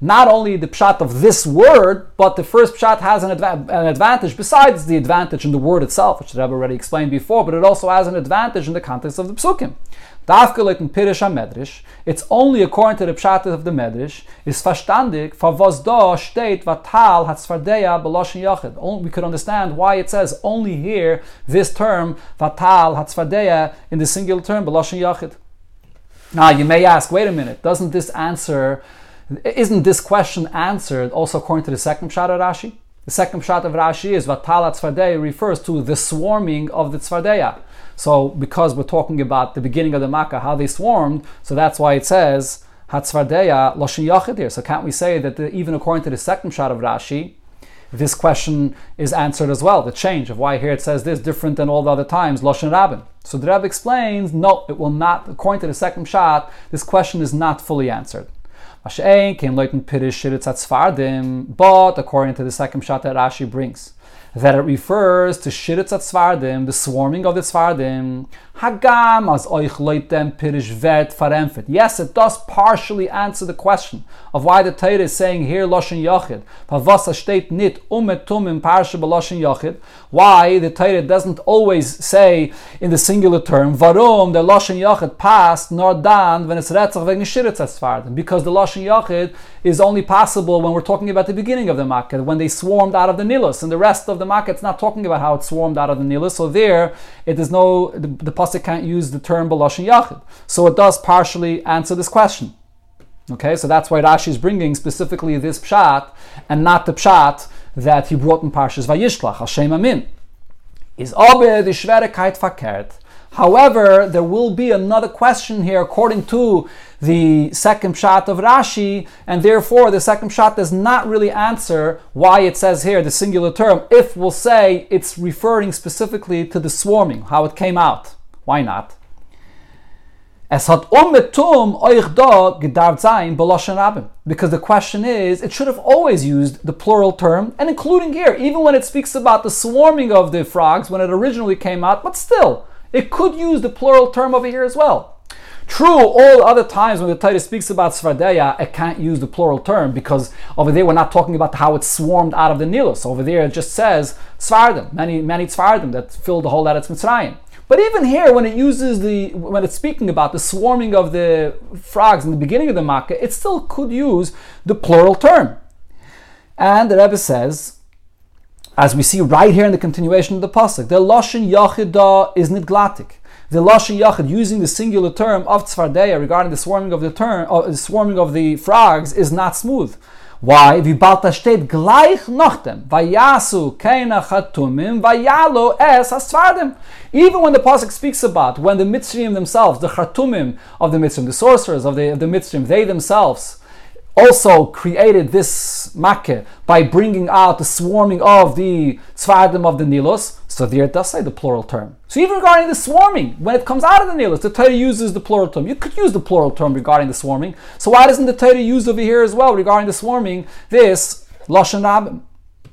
not only the pshat of this word, but the first pshat has an, adva- an, advantage besides the advantage in the word itself, which I've already explained before, but it also has an advantage in the context of the psukim. Dafke in Pirish HaMedrash, it's only according to the pshat of the Medrash, is verstandig, for was da vatal hatzvardeya beloshin yachid. We could understand why it says only here this term vatal hatzvardeya in the singular term beloshin yachid. Now you may ask, wait a minute, doesn't this answer isn't this question answered also according to the second pshat of Rashi? The second pshat of Rashi is Vatala Tzvardeya refers to the swarming of the Tzvardeya. So because we're talking about the beginning of the Makkah, how they swarmed, so that's why it says Hatzvardeya Loshin Yachid here. So can't we say that the, even according to the second pshat of Rashi, this question is answered as well. The change of why here it says this different than all the other times, Loshin Rabin. So the Rebbe explains, no, it will not, according to the second pshat, this question is not fully answered. But according to the second shot that Rashi brings, that it refers to Shiritz Tzvardim, the swarming of the Tzvardim, Hagam as leitem pirish vet faremfet. Yes, it does partially answer the question of why the Torah is saying here Loshen Yachid. Pavasa steht nit umetum in Loshen Yachid. Why the Torah doesn't always say in the singular term, Varum the Loshen Yachid passed nor dan when it's retzach wegen Shiritz Tzvardim. Because the Loshen Yachid is only possible when we're talking about the beginning of the Makkah, when they swarmed out of the Nilus, and the rest of the Makkah, it's not talking about how it swarmed out of the Nilus. So there, it is no, the, the pasuk can't use the term Baloshin Yachid. So it does partially answer this question. Okay, so that's why Rashi is bringing specifically this pshat and not the pshat that he brought in Parshas Vayishlach, Hashem Amin. Is aber die Schwierigkeit verkehrt. However, there will be another question here according to the second shot of Rashi, and therefore the second shot does not really answer why it says here the singular term, if we'll say it's referring specifically to the swarming, how it came out. Why not? Because the question is, it should have always used the plural term, and including here, even when it speaks about the swarming of the frogs when it originally came out, but still, it could use the plural term over here as well. True, all other times when the Torah speaks about Svardeya, it can't use the plural term because over there we're not talking about how it swarmed out of the Nilus. Over there it just says Svardim, many many Svardim that filled the whole Eretz Mitzrayim. But even here, when it uses the when it's speaking about the swarming of the frogs in the beginning of the Makkah, it still could use the plural term. And the Rebbe says, as we see right here in the continuation of the pasuk, the lashon yachida is nidglatik. The lashon yachid using the singular term of tzvardeya regarding the swarming of the term, uh, the swarming of the frogs is not smooth. Why? Da steht gleich noch dem, vayasu keina chatumim, vayalo es asvardim. Even when the pasuk speaks about when the Mitzrayim themselves, the chatumim of the Mitzrayim, the sorcerers of the, of the Mitzrayim, they themselves also created this makkah by bringing out the swarming of the tzvardim of the Nilos. So there it does say the plural term. So even regarding the swarming, when it comes out of the Nilos, the Torah uses the plural term. You could use the plural term regarding the swarming. So why doesn't the Torah use over here as well regarding the swarming this lashon rabim?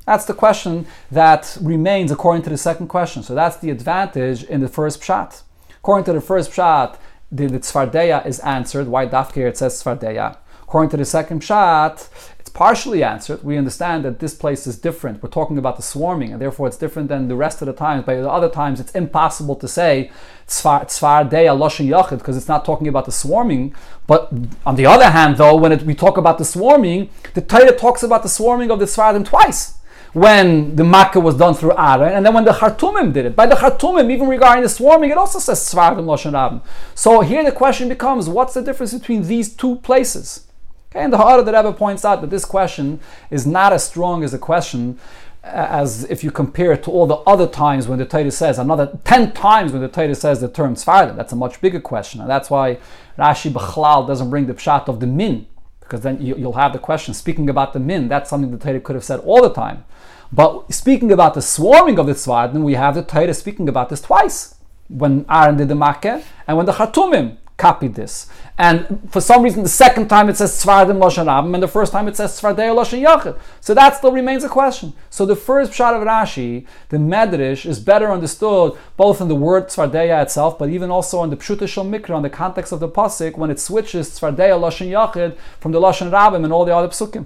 That's the question that remains according to the second question. So that's the advantage in the first pshat. According to the first pshat, the, the tzvardeya is answered. Why dafkir it says tzvardeya? According to the second shot, it's partially answered. We understand that this place is different. We're talking about the swarming, and therefore it's different than the rest of the times. But the other times, it's impossible to say tzvar deya yachid because it's not talking about the swarming. But on the other hand, though, when it, we talk about the swarming, the Torah talks about the swarming of the tzvardim twice when the Makkah was done through Aaron, and then when the Chartumim did it. By the Chartumim, even regarding the swarming, it also says Tzvardim Loshan Rabim. So here the question becomes, what's the difference between these two places? Okay, and the Ha'ara the Rebbe points out that this question is not as strong as a question uh, as if you compare it to all the other times when the Torah says, another 10 times when the Torah says the term Tzfardim. That's a much bigger question. And that's why Rashi B'chlal doesn't bring the pshat of the min, because then you, will have the question. Speaking about the min, that's something the Torah could have said all the time. But speaking about the swarming of the Tzfardim, we have the Torah speaking about this twice. When Aaron did the Makkah and when the Chartumim copied this. And for some reason, the second time it says Tzvardim Lashon Rabim, and the first time it says Tzvardei Lashon Yachid. So that still remains a question. So the first shot of Rashi, the Medrash, is better understood both in the word Tzvardeya itself, but even also in the Pshuta Shal Mikra, in the context of the Pasik, when it switches Tzvardei Lashon Yachid from the Lashon Rabim and all the other Psukim.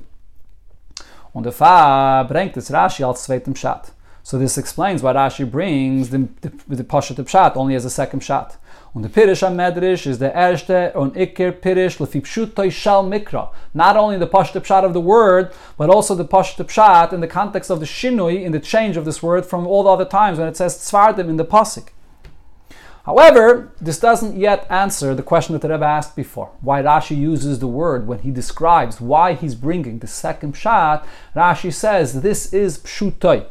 Und der Fa bringt es Rashi als zweitem Shat. So this explains why Rashi brings the, the, the Pshat only as a second shot. Und der Pirish am Medrash is the erste und Iker Pirish lefi pshutoy shal mikra. Not only the pashut pshat of the word, but also the pashut pshat in the context of the shinui, in the change of this word from all the other times when it says tzvardim in the pasuk. However, this doesn't yet answer the question that the Rebbe asked before. Why Rashi uses the word when he describes why he's bringing the second pshat, Rashi says this is pshutoy.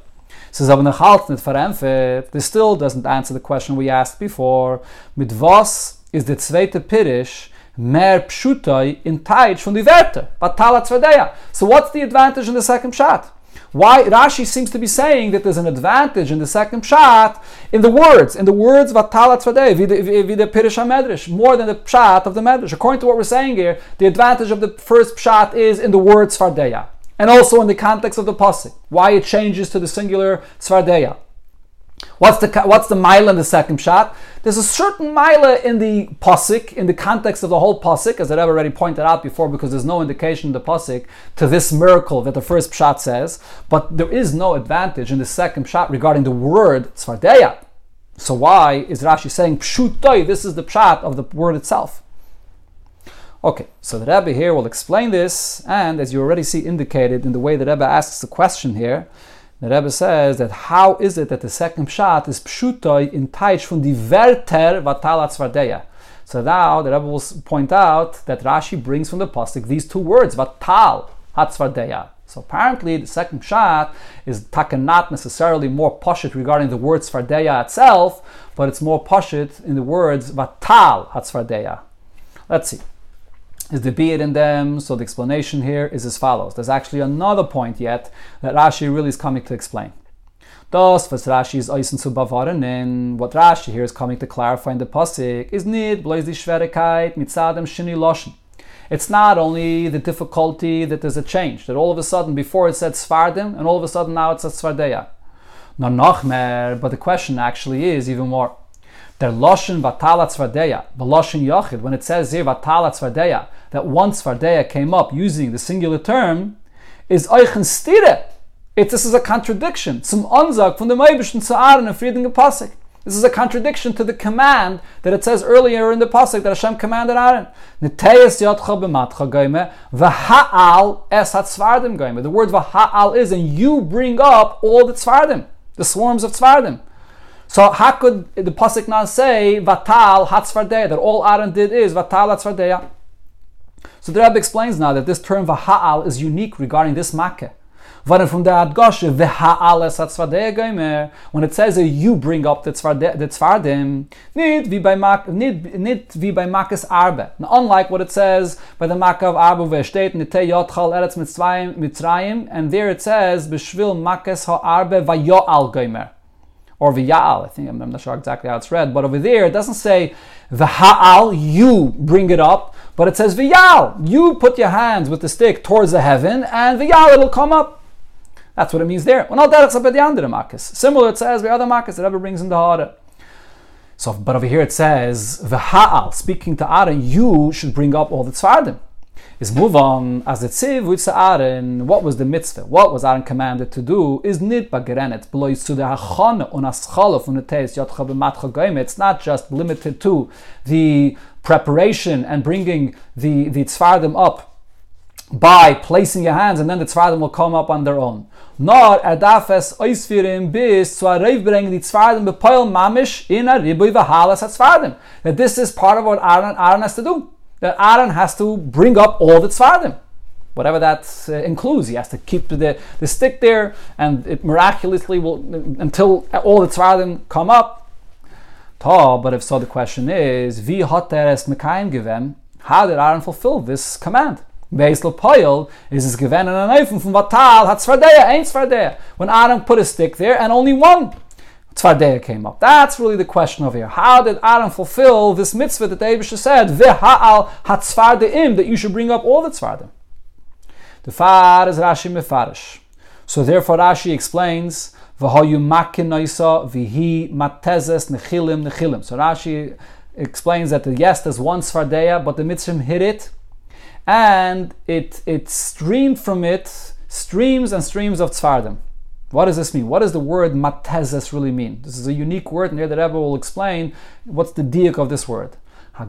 Says aber noch halt nicht verempfet. This still doesn't answer the question we asked before. Mit was is the zweite Pirish mehr pshutai in Teich von die Werte? Batala Tzvedeya. So what's the advantage in the second shot? Why Rashi seems to be saying that there's an advantage in the second pshat in the words, in the words vatala tzvadei, vide pirish medrash, more than the pshat of the medrash. According to what we're saying here, the advantage of the first pshat is in the words tzvardeya and also in the context of the pasuk, why it changes to the singular tzvardeya. What's the what's the mila in the second shot? There's a certain mila in the pasuk, in the context of the whole pasuk, as I've already pointed out before, because there's no indication in the pasuk to this miracle that the first shot says. But there is no advantage in the second shot regarding the word tzvardeya. So why is Rashi saying pshutoi? This is the pshat of the word itself. Okay, so the Rebbe here will explain this, and as you already see indicated in the way the Rebbe asks the question here, The Rebbe says that how is it that the second pshat is pshutoi in taich from the verter vatal atzvardeya. So now the Rebbe will point out that Rashi brings from the pasuk these two words vatal hatzvardeya. So apparently the second pshat is taka not necessarily more poshit regarding the word svardeya itself, but it's more poshit in the words vatal hatzvardeya. Let's see is the beard in them. So the explanation here is as follows. There's actually another point yet that Rashi really is coming to explain. Das, was Rashi is eisen what Rashi here is coming to clarify in the pasuk is nid bloß mit shini loschen. It's not only the difficulty that there's a change, that all of a sudden before it said Svardim, and all of a sudden now it says Svardeya. No, noch but the question actually is even more. Der Loshen Vatala Tzvardeya, the Loshen Yochid, when it says here Vatala Tzvardeya, that once Tzvardeya came up using the singular term, is Eichen Stire. It, this is a contradiction. Zum Anzag from the Meibischen zu Aaron and Frieden Pasuk. This is a contradiction to the command that it says earlier in the pasuk that Hashem commanded Aaron. The word v'ha'al is, and you bring up all the tzvardim, the swarms of tzvardim. So how could the pasuk not say vatal hatzvardeya that all Aaron did is vatal hatzvardeya? So the Rebbe explains now that this term vahal is unique regarding this makkah. When it says that you bring up the tzvardim, nid vi by makas arbe. Unlike what it says by the makkah of arbe, where steht nite yotchal eretz mitzrayim, and there it says b'shvil makas ha arbe vayoal gomer or v'ya'al. I think I'm, I'm, not sure exactly how it's read, but over there it doesn't say v'ha'al, you bring it up, but it says v'ya'al, you put your hands with the stick towards the heaven, and v'ya'al, it'll come up. That's what it means there. The the. Similar, it says the other makas that ever brings in the Hara. So, but over here it says v'ha'al, speaking to Aaron, you should bring up all the tzvardim is move on as the tziv with Aaron. What was the mitzvah? What was Aaron commanded to do? Is nit bagerenet blois to the hachon on aschalof on the teis yotcha It's not just limited to the preparation and bringing the the tzvardim up by placing your hands, and then the tzvardim will come up on their own. Nor adafes oisfirim bis zu bring the tzvardim bepoil mamish in a ribuy v'halas tzvardim. That this is part of what Aaron, Aaron has to do that Aaron has to bring up all the tzvardim, whatever that uh, includes. He has to keep the, the stick there, and it miraculously will until all the tzvardim come up. But if so, the question is, vi givem. How did Aaron fulfill this command? Beisel Poil is his given and a knife from Vatal hat Svardeya, ain't. When Aaron put a stick there and only one Tzvardeya came up. That's really the question over here. How did Aaron fulfill this mitzvah that Abisha said, V'ha'al hatzvardeim, that you should bring up all the tzvardim? The far is Rashi mefarish. So therefore Rashi explains, V'hoyu makin noisa v'hi matezes nechilim nechilim. So Rashi explains that yes, there's one tzvardeya, but the mitzvah hit it, and it, it streamed from it streams and streams of tzvardim. What does this mean? What does the word matezes really mean? This is a unique word, and here the Rebbe will explain what's the diak of this word. Er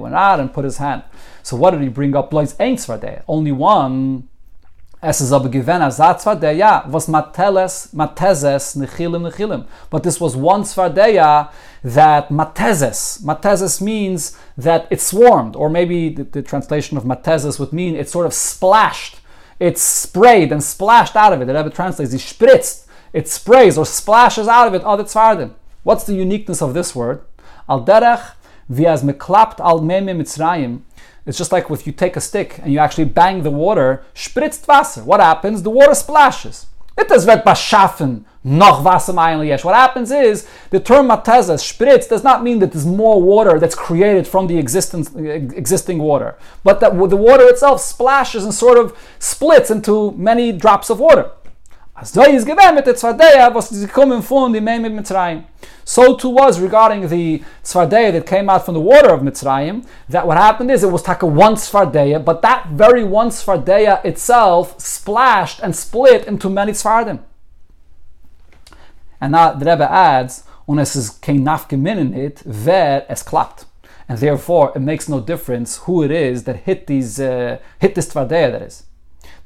when Aaron put his hand. So what did he bring up? Only one Es is aber given as that er Svardeya was mateles, matezes, nechilim, nechilim. But this was once one Svardeya that matezes. Matezes means that it swarmed, or maybe the, the, translation of matezes would mean it sort of splashed. It sprayed and splashed out of it. The Rebbe translates, it spritzt. It sprays or splashes out of it other Tzvardim. What's the uniqueness of this word? Al derech, viaz meklapt al meme mitzrayim, it's just like if you take a stick and you actually bang the water, spritzt Wasser. What happens? The water splashes. It does wird beschaffen noch Wasser yes. What happens is the term mateza, spritz, does not mean that there's more water that's created from the existing water, but that the water itself splashes and sort of splits into many drops of water. So too was regarding the tzvardeya that came out from the water of Mitzrayim, that what happened is it was taka one tzvardeya, but that very one tzvardeya itself splashed and split into many tzvardim. And now the Rebbe adds, und es ist kein it, wer es klappt. And therefore, it makes no difference who it is that hit these uh, hit this tvardeya that is.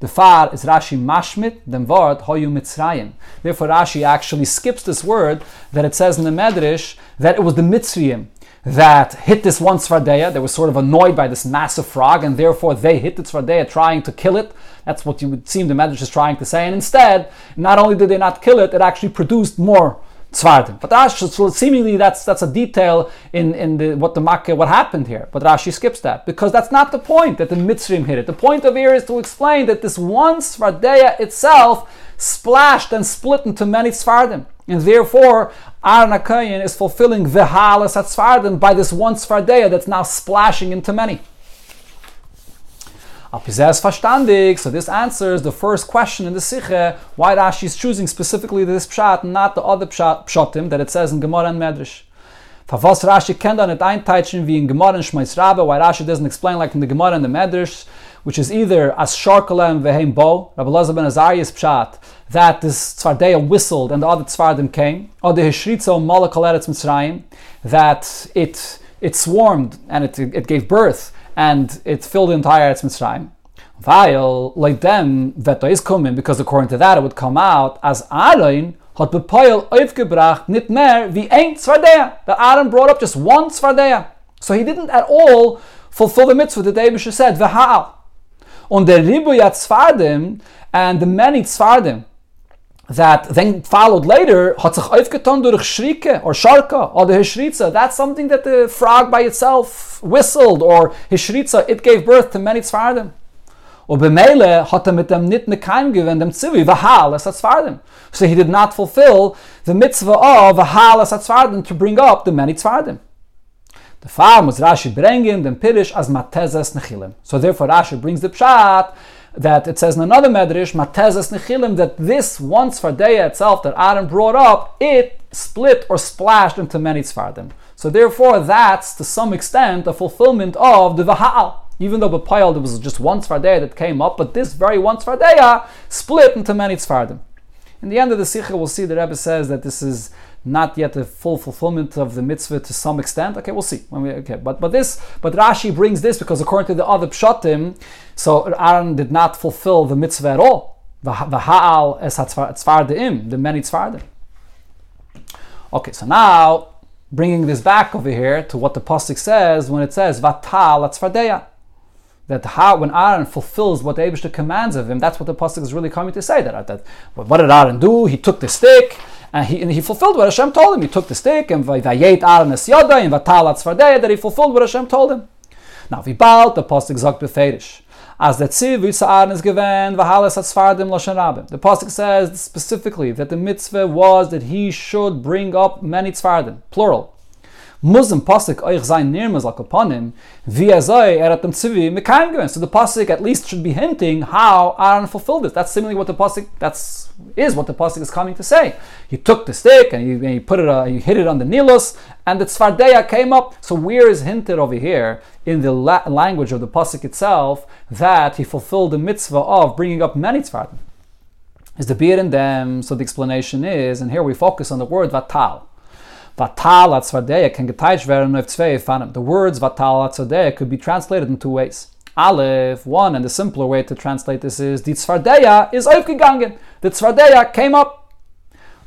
The far is Rashi mashmit, dem word hoyu mitzrayim. Therefore, Rashi actually skips this word that it says in the Medrash that it was the Mitzrayim that hit this one Svardeya. They were sort of annoyed by this massive frog, and therefore they hit the Svardeya trying to kill it. That's what you would seem the Medrash is trying to say. And instead, not only did they not kill it, it actually produced more Tzvardim. But Rashi, so seemingly that's that's a detail in, in the, what the Makkah, what happened here. But Rashi skips that because that's not the point that the Mitzrim hit it. The point of here is to explain that this one Svardeya itself splashed and split into many Tzvardim. And therefore, Aaron is fulfilling Vihalas at Tzvardim by this one Tzvardeya that's now splashing into many. Verstandig. So this answers the first question in the Sikhe, why Rashi is choosing specifically this pshat, and not the other pshat, pshatim that it says in Gemara and Medrash. Favos Rashi kennt da nicht einteichen wie in Gemara and Shmais Rabbe, why Rashi doesn't explain like in the Gemara and the Medrash, which is either as Sharkalem veheim bo, Rabbi Lazar ben Azarias pshat, that this Tzvardeya whistled and the other Tzvardim came, or the Hishritzo Malakal Eretz Mitzrayim, that it it swarmed and it, it gave birth and it filled the entire Eretz Mitzrayim. While, like them, Veto is coming, because according to that it would come out as Aaron hat bepoil aufgebracht nit mehr wie ein Tzvardeya. That Aaron brought up just one Tzvardeya. So he didn't at all fulfill the mitzvah that Abisha said, V'ha'al. On the Ribuya Tzvardim and the many Tzvardim that then followed later, hat sich durch Schrike or Sharka or the Hishritza. That's something that the frog by itself whistled or Hishritza, it gave birth to many Tzvardim. Und bemele hat er mit dem nit ne. So he did not fulfill the mitzvah of vahal to bring up the many tzvardim. The farm was Rashi bringing them pirish as matezes nechilim. So therefore Rashi brings the pshat that it says in another medrash, Matezes Nechilim, that this one Tzfardeya itself that Aaron brought up, it split or splashed into many Tzfardim. So therefore, that's to some extent a fulfillment of the Vahal. Even though Bapayal there was just one Tzfardeya that came up, but this very one Tzfardeya split into many Tzfardim. In the end of the Sicha, we'll see the Rebbe says that this is not yet the full fulfillment of the mitzvah to some extent. Okay, we'll see. When we, okay, but but this, but Rashi brings this because according to the other pshatim, so Aaron did not fulfill the mitzvah at all. The ha'al es tzvardim, the many tzvardim. Okay, so now bringing this back over here to what the pasuk says when it says vatal atzvardeya. That how when Aaron fulfills what the Abishta commands of him, that's what the pasuk is really coming to say. That, that what did Aaron do? He took the stick and he, and he fulfilled what Hashem told him. He took the stick and vayet Aaron es and vatal atzvardeya that he fulfilled what Hashem told him. Now, vibal the pasuk zok beferish. As the tziv is given v'halas atzfardim lashon rabim. The pasuk says specifically that the mitzvah was that he should bring up many tzfardim, plural. Muslim pasuk euch sein nirmaz al kapanim v'azoi er at dem tzivi mekayim given. So the pasuk at least should be hinting how Aaron fulfilled this. That's similarly what the pasuk that's is what the pasuk is coming to say. He took the stick and he, and he put it, uh, he hit it on the nilus, and the tzvardeya came up. So where is hinted over here in the la- language of the pasuk itself that he fulfilled the mitzvah of bringing up many tzvardim? Is the beard in them? So the explanation is, and here we focus on the word vatal. Vatal atzvadeya can geteicht werden auf zwei fanem. The words vatal atzvadeya could be translated in two ways. Aleph, one, and the simpler way to translate this is the tzvardeya is aufgegangen. The tzvardeya came up.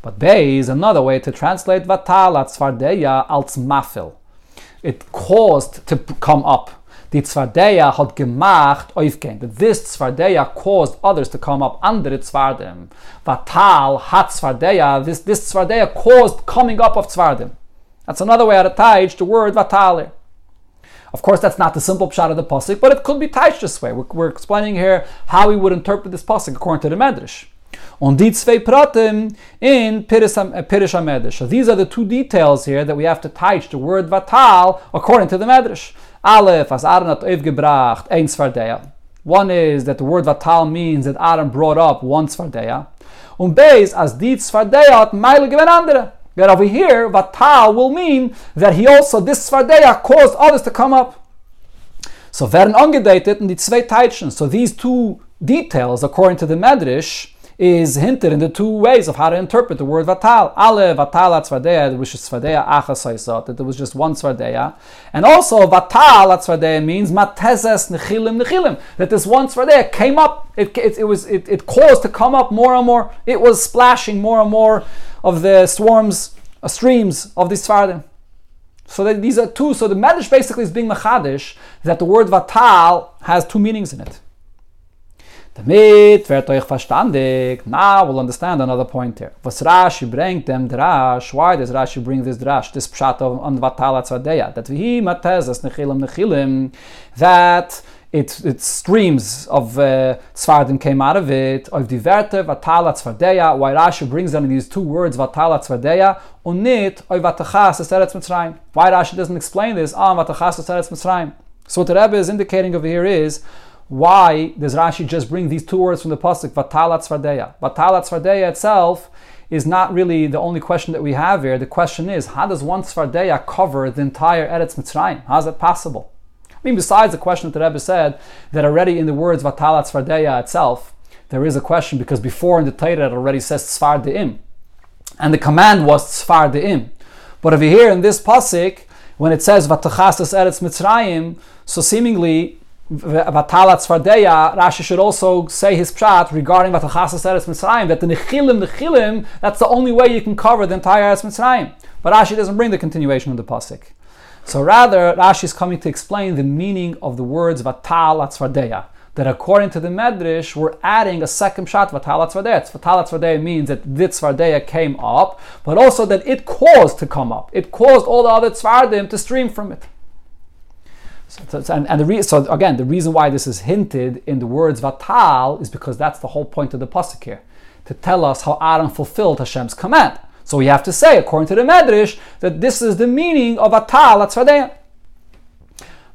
But Bey is another way to translate vatal atzvardeya als mafil. It caused to come up. Die Tzvardeya hat gemacht aufgehen. That this Tzvardeya caused others to come up, andere Tzvardim. Vatal hat Tzvardeya, this, this Tzvardeya caused coming up of Tzvardim. That's another way to tie the word Vatal. Of course, that's not the simple shot of the pasuk, but it could be tied this way. We're, we're, explaining here how we would interpret this pasuk according to the Medrash. On die zwei Pratim in Pirish uh, HaMedrash. So these are the two details here that we have to touch the word Vatal according to the Medrash. Aleph, as Aaron hat aufgebracht, ein Svardeya. One is that the word Vatal means that Aaron brought up one Svardeya. Und Beis, as die Svardeya hat Meile gewen andere. That over here, Vatal will mean that he also, this Svardeya, caused others to come up. So werden angedatet in die zwei Teitschen. So these two details, according to the Medrash, is hinted in the two ways of how to interpret the word vatal. Ale vatal atzvadeya, which is tzvadeya achasaisot, that there was just one tzvadeya. And also vatal atzvadeya means matezes nechilim nechilim, that this one tzvadeya came up, it, it, it was, it, it caused to come up more and more. It was splashing more and more of the swarms, uh, streams of these tzvardim. So that these are two. So the Medrash basically is being machadish that the word vatal has two meanings in it. Damit wird euch verstandig. Now we'll understand another point here. Was Rashi bringt dem Drash, why does Rashi bring this Drash, this pshat on Vatala Tzvadeya, that vi matezas nechilim nechilim, that it, it streams of uh, came out of it, of the Verte Vatala Tzvadeya, why Rashi brings in these two words, Vatala Tzvadeya, unit of Vatachas Eretz Mitzrayim. Why Rashi doesn't explain this, ah, Vatachas Eretz Mitzrayim. So what the Rebbe is indicating over here is, why does Rashi just bring these two words from the pasuk Vatalat Svardeya? Vatalat Svardeya itself is not really the only question that we have here. The question is, how does one Svardeya cover the entire Eretz Mitzrayim? How is that possible? I mean, besides the question that the Rebbe said that already in the words Vatalat Svardeya itself, there is a question because before in the Torah it already says Tzfar De'im. And the command was Tzfar De'im. But over here in this pasuk, when it says Vatachastas Eretz Mitzrayim, so seemingly Vatalat Svardeya, Rashi should also say his pshat regarding Vatachasas Eretz Mitzrayim, that the Nechilim, Nechilim, that's the only way you can cover the entire Eretz Mitzrayim. But Rashi doesn't bring the continuation of the Pasik. So rather, Rashi is coming to explain the meaning of the words Vatalat Svardeya. That according to the Medrash, we're adding a second shot, Vatalat Svardeya. Vatalat Svardeya means that this Svardeya came up, but also that it caused to come up. It caused all the other Tzvardim to stream from it. So, so, and, and the re- so again, the reason why this is hinted in the words vatal is because that's the whole point of the pasuk here, to tell us how Adam fulfilled Hashem's command. So we have to say, according to the Medrash, that this is the meaning of vatal atzvadeya.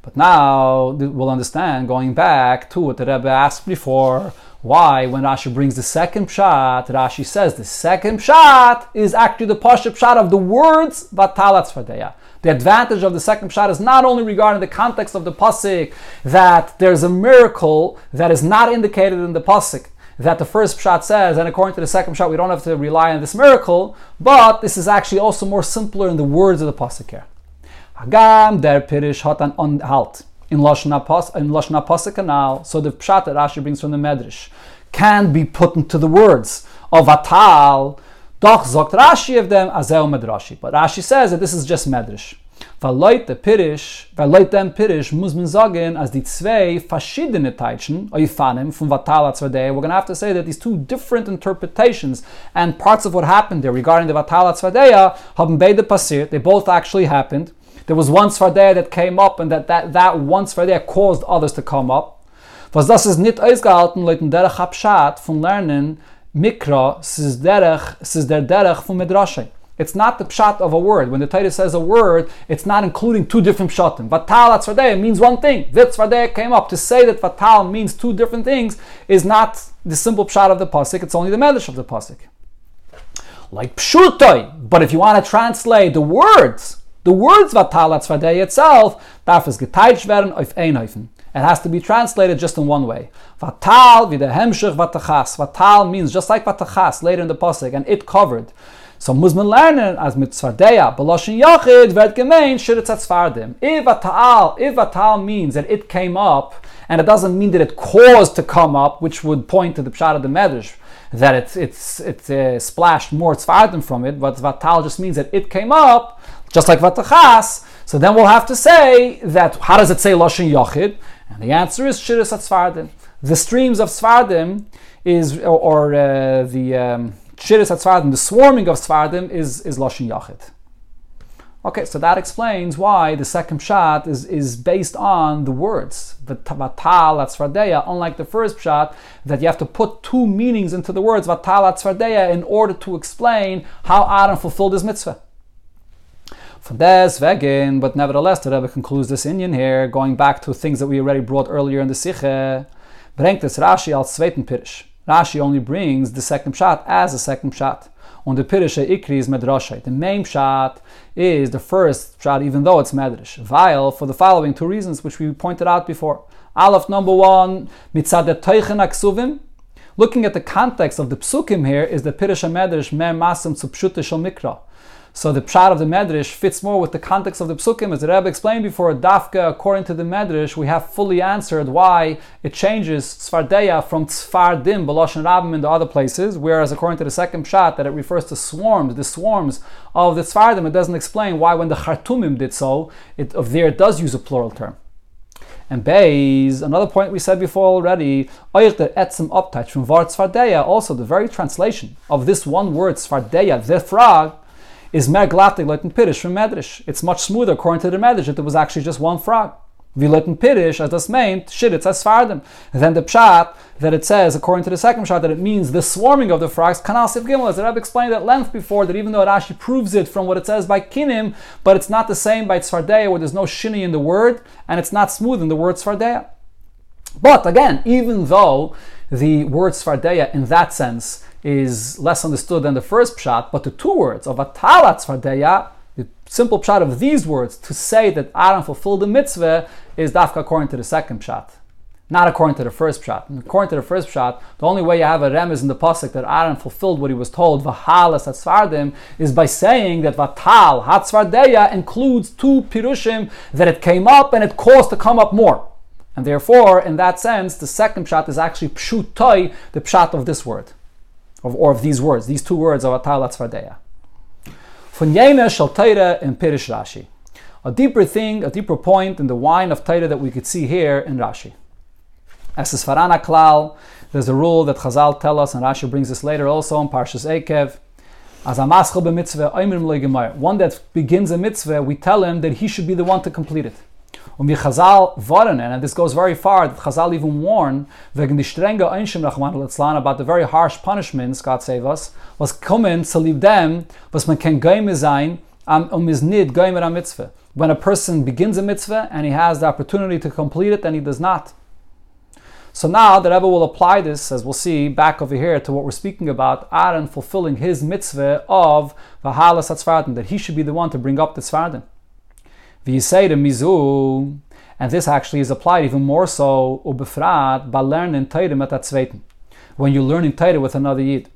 But now we'll understand, going back to what the Rebbe asked before, why when Rashi brings the second pshat, Rashi says the second pshat is actually the pashup pshat of the words vatal atzvadeya. The advantage of the second pshat is not only regarding the context of the pasuk that there's a miracle that is not indicated in the pasuk that the first pshat says, and according to the second pshat, we don't have to rely on this miracle, but this is actually also more simpler in the words of the pasuk here. Hagam der pirish hat an halt in lashna pasuk. So the pshat that Rashi brings from the medrash can be put into the words of atal doch sagt Rashi of them azeu medrashi. But Rashi says that this is just medrash. Weil the Pirish, weil dem Pirish muss man sagen, als die zwei verschiedene Teitschen, Eufanim, von Vatala Tzvadei, we're going to have to say that these two different interpretations and parts of what happened there regarding the Vatala Tzvadei haben beide passiert, they both actually happened. There was one Tzvadei that came up and that, that, that one Tzvadei caused others to come up. Was das ist nicht ausgehalten, Leuten derech Abschad von Lernen, Mikra, es ist derech, es ist der derech von Midrashay. It's not the pshat of a word. When the Torah says a word, it's not including two different pshatim. Vatal atzvadeh means one thing. Vitzvadeh came up. To say that vatal means two different things is not the simple pshat of the pasuk. It's only the medrash of the pasuk. Like pshutoi. But if you want to translate the words, the words vatal atzvadeh itself, darf es geteilt werden auf ein It has to be translated just in one way. Vatal videhemshich vatachas. Vatal means just like vatachas later in the pasuk, and it covered. So muss man lernen, als mit Zvardeya, Beloshin Yachid, wird gemein, Shiritz Tzvardim. If a ta'al, if a ta'al means that it came up, and it doesn't mean that it caused to come up, which would point to the Pshat of the Medrash, that it's, it's, it uh, splashed more Tzvardim from it, but Vatal just means that it came up, just like Vatachas, so then we'll have to say that, how does it say Loshin Yachid? And the answer is Shiritz Tzvardim. The streams of Tzvardim is, or, or uh, the... Um, Tzvardim, the swarming of Tzvardim, is, is Loshin Yachid. Okay, so that explains why the second pshat is, is based on the words, Vatal Atzvardeya, unlike the first pshat, that you have to put two meanings into the words Vatal Atzvardeya in order to explain how Aaron fulfilled his mitzvah. From des wegen, but nevertheless, the Rebbe concludes this Indian here, going back to things that we already brought earlier in the Sikhe, bringt es Rashi als zweiten Pirish. Rashi only brings the second shot as a second shot. On the Pirisha Ikri is. The main shot is the first shot, even though it's Medrash. Vile for the following two reasons, which we pointed out before. Aleph number one, mitzad teichen aksuvim, looking at the context of the psukim here, is the Pirish HaMedrash Mer Masim Zu Pshutish Mikra. So the pshat of the Medrash fits more with the context of the psukim. As the Rebbe explained before, Dafka, according to the Medrash, we have fully answered why it changes Tzfardeya from Tzfardim, Baloshan Rabbim in the other places, whereas according to the second pshat, that it refers to swarms, the swarms of the Tzfardim, it doesn't explain why when the Chartumim did so, it, of there it does use a plural term. And Beis, another point we said before already, Oich the Etzim uptouch from Vart Tzfardeya, also the very translation of this one word, Tzfardeya, the frog, is mer glatig leuten pirish from medrash. It's much smoother according to the medrash that it was actually just one frog. Vi leuten pirish, as das meant, shit, it says fardim. Then the pshat that it says, according to the second pshat, that it means the swarming of the frogs, kanal sif gimel, as Rebbe explained at length before, that even though it actually proves it from what it says by kinim, but it's not the same by tzfardeya, where there's no shini in the word, and it's not smooth in the word tzfardeya. But again, even though the word tzfardeya in that sense is less understood than the first pshat, but the two words of atalat svardeya, the simple pshat of these words to say that Aaron fulfilled the mitzvah is dafka according to the second pshat, not according to the first pshat. And according to the first pshat, the only way you have a rem is in the pasuk that Aaron fulfilled what he was told v'halas atzvardim is by saying that vatal hatzvardeya includes two pirushim that it came up and it caused to come up more. And therefore, in that sense, the second pshat is actually pshutoy, the pshat of this word of, or of these words, these two words of Atalat Svardeya. Von Yeme Shal in Pirish Rashi. A deeper thing, a deeper point in the wine of Teire that we could see here in Rashi. As is Farana Klal, there's a rule that Chazal tell us, and Rashi brings this later also in Parshas Ekev. As a maschel one that begins a mitzvah, we tell him that he should be the one to complete it. Und wie Chazal warnen, and this goes very far, that Chazal even warn, wegen die strenge Rachman Litzlan, about the very harsh punishments, God save us, was kommen zu lieb dem, was man kann geime sein, um is nid geimer a mitzvah. When a person begins a mitzvah and he has the opportunity to complete it, and he does not. So now the Rebbe will apply this, as we'll see back over here, to what we're speaking about, Aaron fulfilling his mitzvah of Vahalas Atzfardim, that he should be the one to bring up the Tzfardim. V'yisei mizu, and this actually is applied even more so ubefrat by learning Torah zweiten. When you're learning Torah with another yid.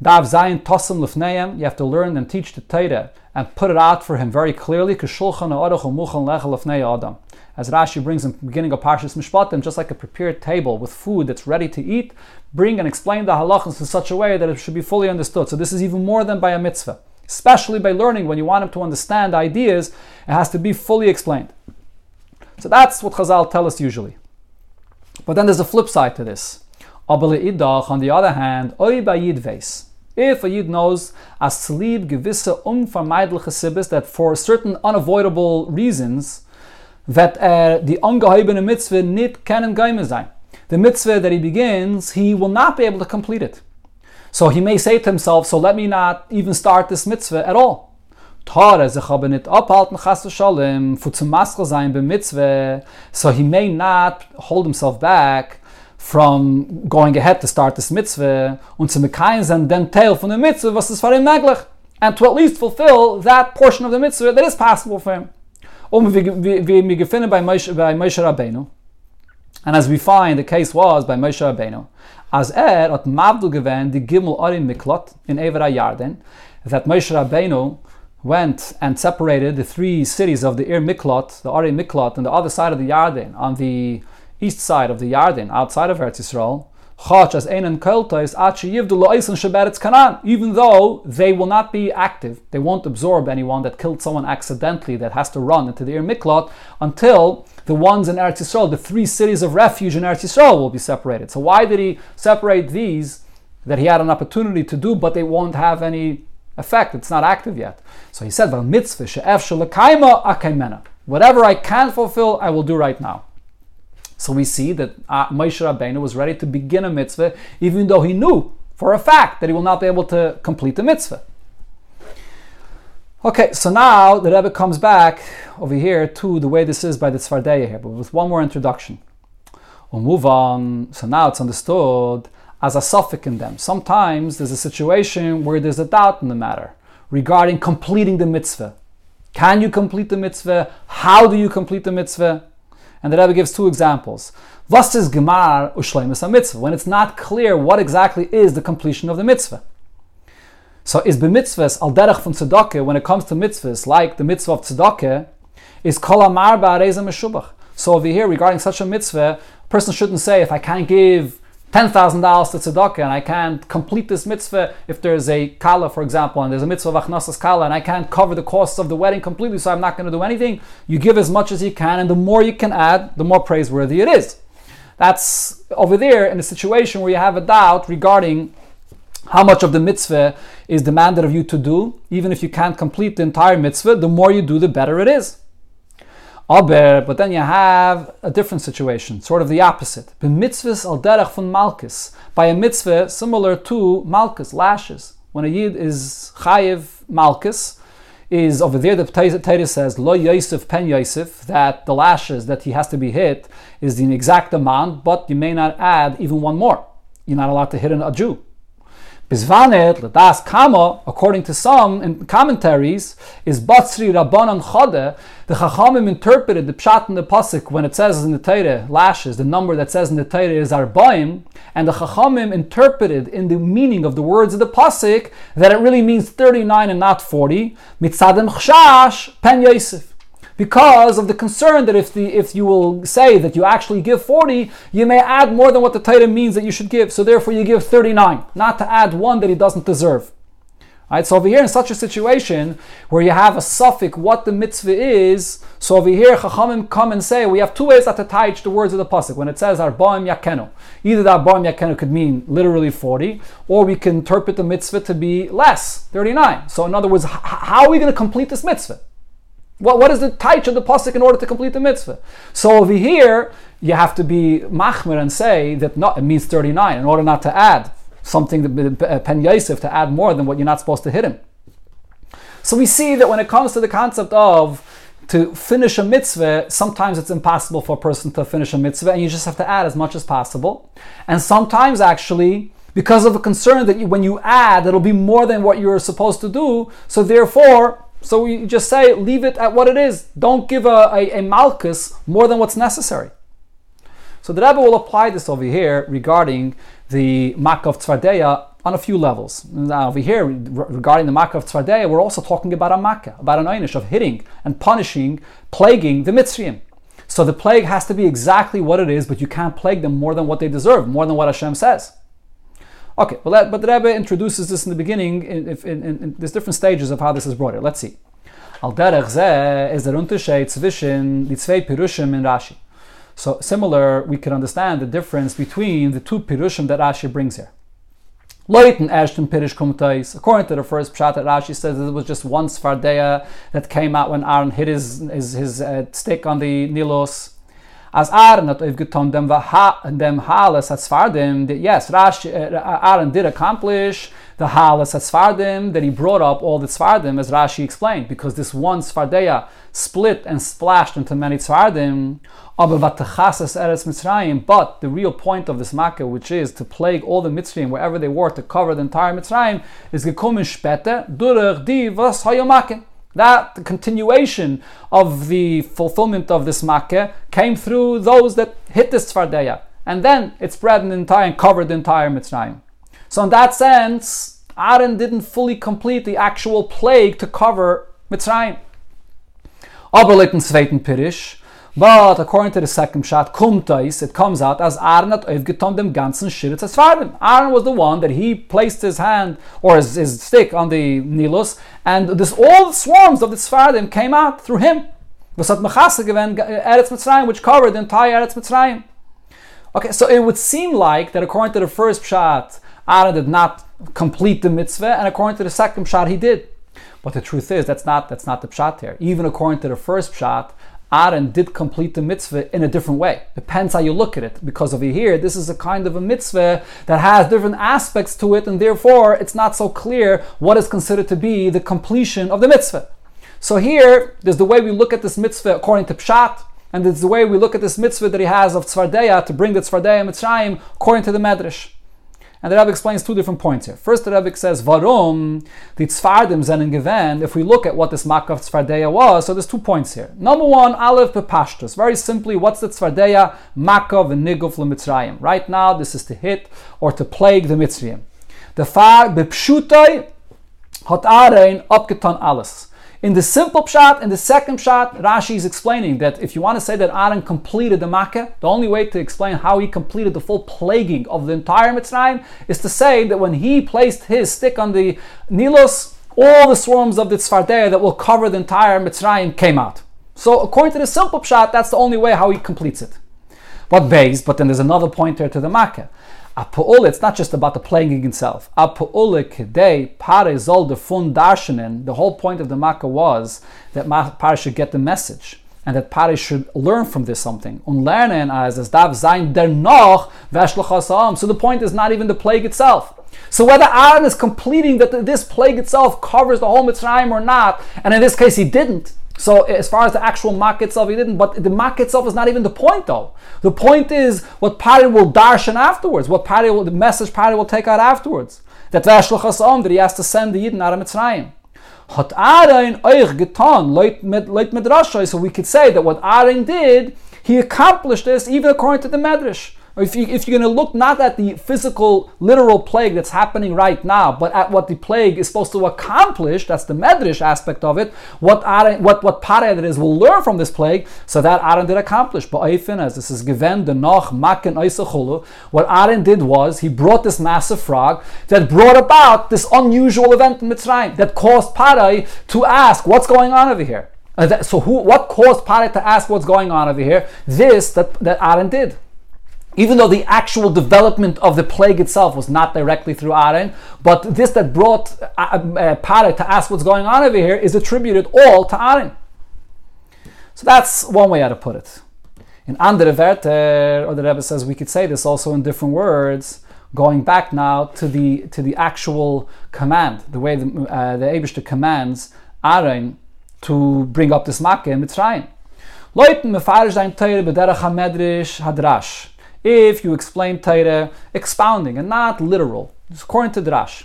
Dav zayin tosim lefneim, you have to learn and teach the Torah and put it out for him very clearly. K'shulchan ha'orach u'muchan lechel adam. As Rashi brings in the beginning of Parshas Mishpatim, just like a prepared table with food that's ready to eat, bring and explain the halachas in such a way that it should be fully understood. So this is even more than by a mitzvah especially by learning when you want him to understand ideas, it has to be fully explained. So that's what Chazal tell us usually. But then there's a flip side to this. On the other hand, if a yid knows as tzlib gewisse unvermeidliche sibis that for certain unavoidable reasons that uh, the ungeheibene mitzvah nit kennen geime sein. The mitzvah that he begins, he will not be able to complete it. So he may say to himself, so let me not even start this mitzvah at all. So he may not hold himself back from going ahead to start this mitzvah Mitzvah, was. And to at least fulfill that portion of the mitzvah that is possible for him. Moshe Rabbeinu. And as we find, the case was by Moshe Rabbeinu. As er hat Mavdu gewend die Gimel Orim Miklot in Evera Yarden, that Moshe Rabbeinu went and separated the three cities of the Ir Miklot, the Orim Miklot, on the other side of the Yarden, on the east side of the Yarden, outside of Eretz Yisrael, even though they will not be active, they won't absorb anyone that killed someone accidentally that has to run into the Ir Miklot until the ones in Eretz Yisrael, the three cities of refuge in Eretz Yisrael will be separated. So why did he separate these that he had an opportunity to do, but they won't have any effect? It's not active yet. So he said, Whatever I can fulfill, I will do right now. So we see that uh, Moshe Rabbeinu was ready to begin a mitzvah, even though he knew for a fact that he will not be able to complete the mitzvah. Okay, so now the Rebbe comes back over here to the way this is by the Tzfardeya here, but with one more introduction. We'll move on. So now it's understood as a suffix in them. Sometimes there's a situation where there's a doubt in the matter regarding completing the mitzvah. Can you complete the mitzvah? How do you complete the mitzvah? And the Rebbe gives two examples. Was is gemar ushleimus a mitzvah? When it's not clear what exactly is the completion of the mitzvah. So is b'mitzvahs al derech from tzedakah, when it comes to mitzvahs, like the mitzvah of tzedakah, is kol amar ba'areza meshubach. So over here, regarding such a mitzvah, a person shouldn't say, if I can't give $10,000 to tzedakah and I can't complete this mitzvah if there's a kala, for example, and there's a mitzvah of achnasas kala and I can't cover the costs of the wedding completely, so I'm not going to do anything. You give as much as you can, and the more you can add, the more praiseworthy it is. That's over there in a situation where you have a doubt regarding how much of the mitzvah is demanded of you to do. Even if you can't complete the entire mitzvah, the more you do, the better it is. Aber, but then you have a different situation, sort of the opposite. Al derech von malchus, by a mitzvah similar to malchus, lashes. When a yid is chayiv malchus, is over there the Torah says lo yosef pen yosef that the lashes that he has to be hit is the exact amount, but you may not add even one more. You're not allowed to hit a Jew. Bizvanet, Ladas Kama, according to some commentaries, is Batsri Rabbanan Chode. The Chachamim interpreted the Pshat in the Pasuk when it says in the Torah, lashes, the number that says in the Torah is Arbaim, and the Chachamim interpreted in the meaning of the words of the Pasuk that it really means 39 and not 40. Mitzadim Chshash, Pen Yosef because of the concern that if the if you will say that you actually give 40, you may add more than what the Torah means that you should give. So therefore you give 39, not to add one that he doesn't deserve. Right, so over here in such a situation where you have a suffix what the mitzvah is, so over here Chachamim come and say we have two ways to teach the words of the pasuk. When it says Arbaim Yakenu, either that Arbaim Yakenu could mean literally 40, or we can interpret the mitzvah to be less, 39. So in other words, how are we going to complete this mitzvah? What, what is the taich of the pasuk in order to complete the mitzvah? So over here, you have to be machmir and say that not, it means 39 in order not to add something, uh, pen yosef, to add more than what you're not supposed to hit him. So we see that when it comes to the concept of to finish a mitzvah, sometimes it's impossible for a person to finish a mitzvah, and you just have to add as much as possible. And sometimes, actually, because of a concern that you, when you add, it'll be more than what you're supposed to do, so therefore, so we just say, leave it at what it is. Don't give a, a, a malchus more than what's necessary. So the Rebbe will apply this over here regarding the Makkah of Tzvardeya on a few levels. Now over here, regarding the Makkah of Tzvardeya, we're also talking about a Makkah, about an einish of hitting and punishing, plaguing the Mitzrayim. So the plague has to be exactly what it is, but you can't plague them more than what they deserve, more than what Hashem says. Okay, well, that, but the Rebbe introduces this in the beginning. In, in, in, there's different stages of how this is brought here. Let's see. Al derech is der Unterschied zwischen die zwei Pirushim in Rashi. So similar, we can understand the difference between the two Pirushim that Rashi brings here. Leuten ersten Pirush kumtais. According to the first pshat that Rashi says it was just one Svardeya that came out when Aaron hit his, his, his uh, stick on the Nilos. As Aaron hat aufgetan dem dem Halas Hatzfardim, yes, Rashi, uh, Aaron did accomplish the Halas Hatzfardim, that he brought up all the Tzfardim, as Rashi explained, because this one Tzfardeya split and splashed into many Tzfardim. But the real point of this Makkah, which is to plague all the Mitzrayim wherever they were, to cover the entire Mitzrayim, is gekommen später durch die was that the continuation of the fulfillment of this makkah came through those that hit this tzvardeya. And then it spread the entire and covered the entire Mitzrayim. So in that sense, Aaron didn't fully complete the actual plague to cover Mitzrayim. Aber litten zweiten Pirish, but according to the second shot, kumtais, it comes out as Aaron hat aufgetan dem ganzen Shirit Tzvardim. Aaron was the one that he placed his hand or his, his stick on the Nilus, and this all the swarms of the Tzvardim came out through him. Was hat Mechase given Eretz Mitzrayim, which covered the entire Eretz Mitzrayim. Okay, so it would seem like that according to the first shot, Aaron did not complete the mitzvah, and according to the second shot, he did. But the truth is, that's not that's not the pshat here. Even according to the first pshat, Aaron did complete the mitzvah in a different way. Depends how you look at it. Because over here, this is a kind of a mitzvah that has different aspects to it, and therefore it's not so clear what is considered to be the completion of the mitzvah. So here, there's the way we look at this mitzvah according to Pshat, and it's the way we look at this mitzvah that he has of Tzvardeya to bring the Tzvardeya Mitzrayim according to the Medrash. And the Rebbe explains two different points here. First, the Rebbe says, Varum, the Tzfardim zenen gewen. If we look at what this Makav Tzfardeya was, so there's two points here. Number one, Aleph Bepashtus. Very simply, what's the Tzfardeya? Makav and Niguf Mitzrayim. Right now, this is to hit or to plague the Mitzrayim. The Far Bepshutai Hot Arein Abgetan Alles. In the simple pshat, in the second pshat, Rashi is explaining that if you want to say that Aaron completed the Makkah, the only way to explain how he completed the full plaguing of the entire Mitzrayim is to say that when he placed his stick on the Nilos, all the swarms of the Tzfardeya that will cover the entire Mitzrayim came out. So according to the simple pshat, that's the only way how he completes it. But base, but then there's another pointer to the Makkah. Apu'ul, it's not just about the plaguing itself. Apu'ul kedei the fun darshanin. The whole point of the Makkah was that Pare should get the message and that Pare should learn from this something. Unlernen as as dav zayin der noch So the point is not even the plague itself. So whether Aaron is completing that this plague itself covers the whole Mitzrayim or not, and in this case he didn't, so as far as the actual mark itself, he didn't. But the mark itself is not even the point, though. The point is what Pari will darshan afterwards. What Pari will, the message Pari will take out afterwards. That that he has to send the Yidden out of Mitzrayim. Hat Aaron euch getan, leit mit So we could say that what Aaron did, he accomplished this even according to the Medrash if, you, if you're going to look not at the physical, literal plague that's happening right now, but at what the plague is supposed to accomplish, that's the medrash aspect of it, what Aaron, what, what Pared is will learn from this plague, so that Aaron did accomplish. But as this is given the Noch, Makken, Oisachulu, what Aaron did was he brought this massive frog that brought about this unusual event in Mitzrayim that caused Parai to ask, what's going on over here? Uh, that, so who, what caused Parai to ask what's going on over here? This that, that Aaron did even though the actual development of the plague itself was not directly through Aaron, but this that brought uh, uh, to ask what's going on over here is attributed all to Aaron. So that's one way how to put it. In andere Werte, or the Rebbe says we could say this also in different words, going back now to the to the actual command, the way the, uh, the commands Aaron to bring up this makkah in Mitzrayim. Dein hadrash if you explain Torah expounding and not literal. According to Drash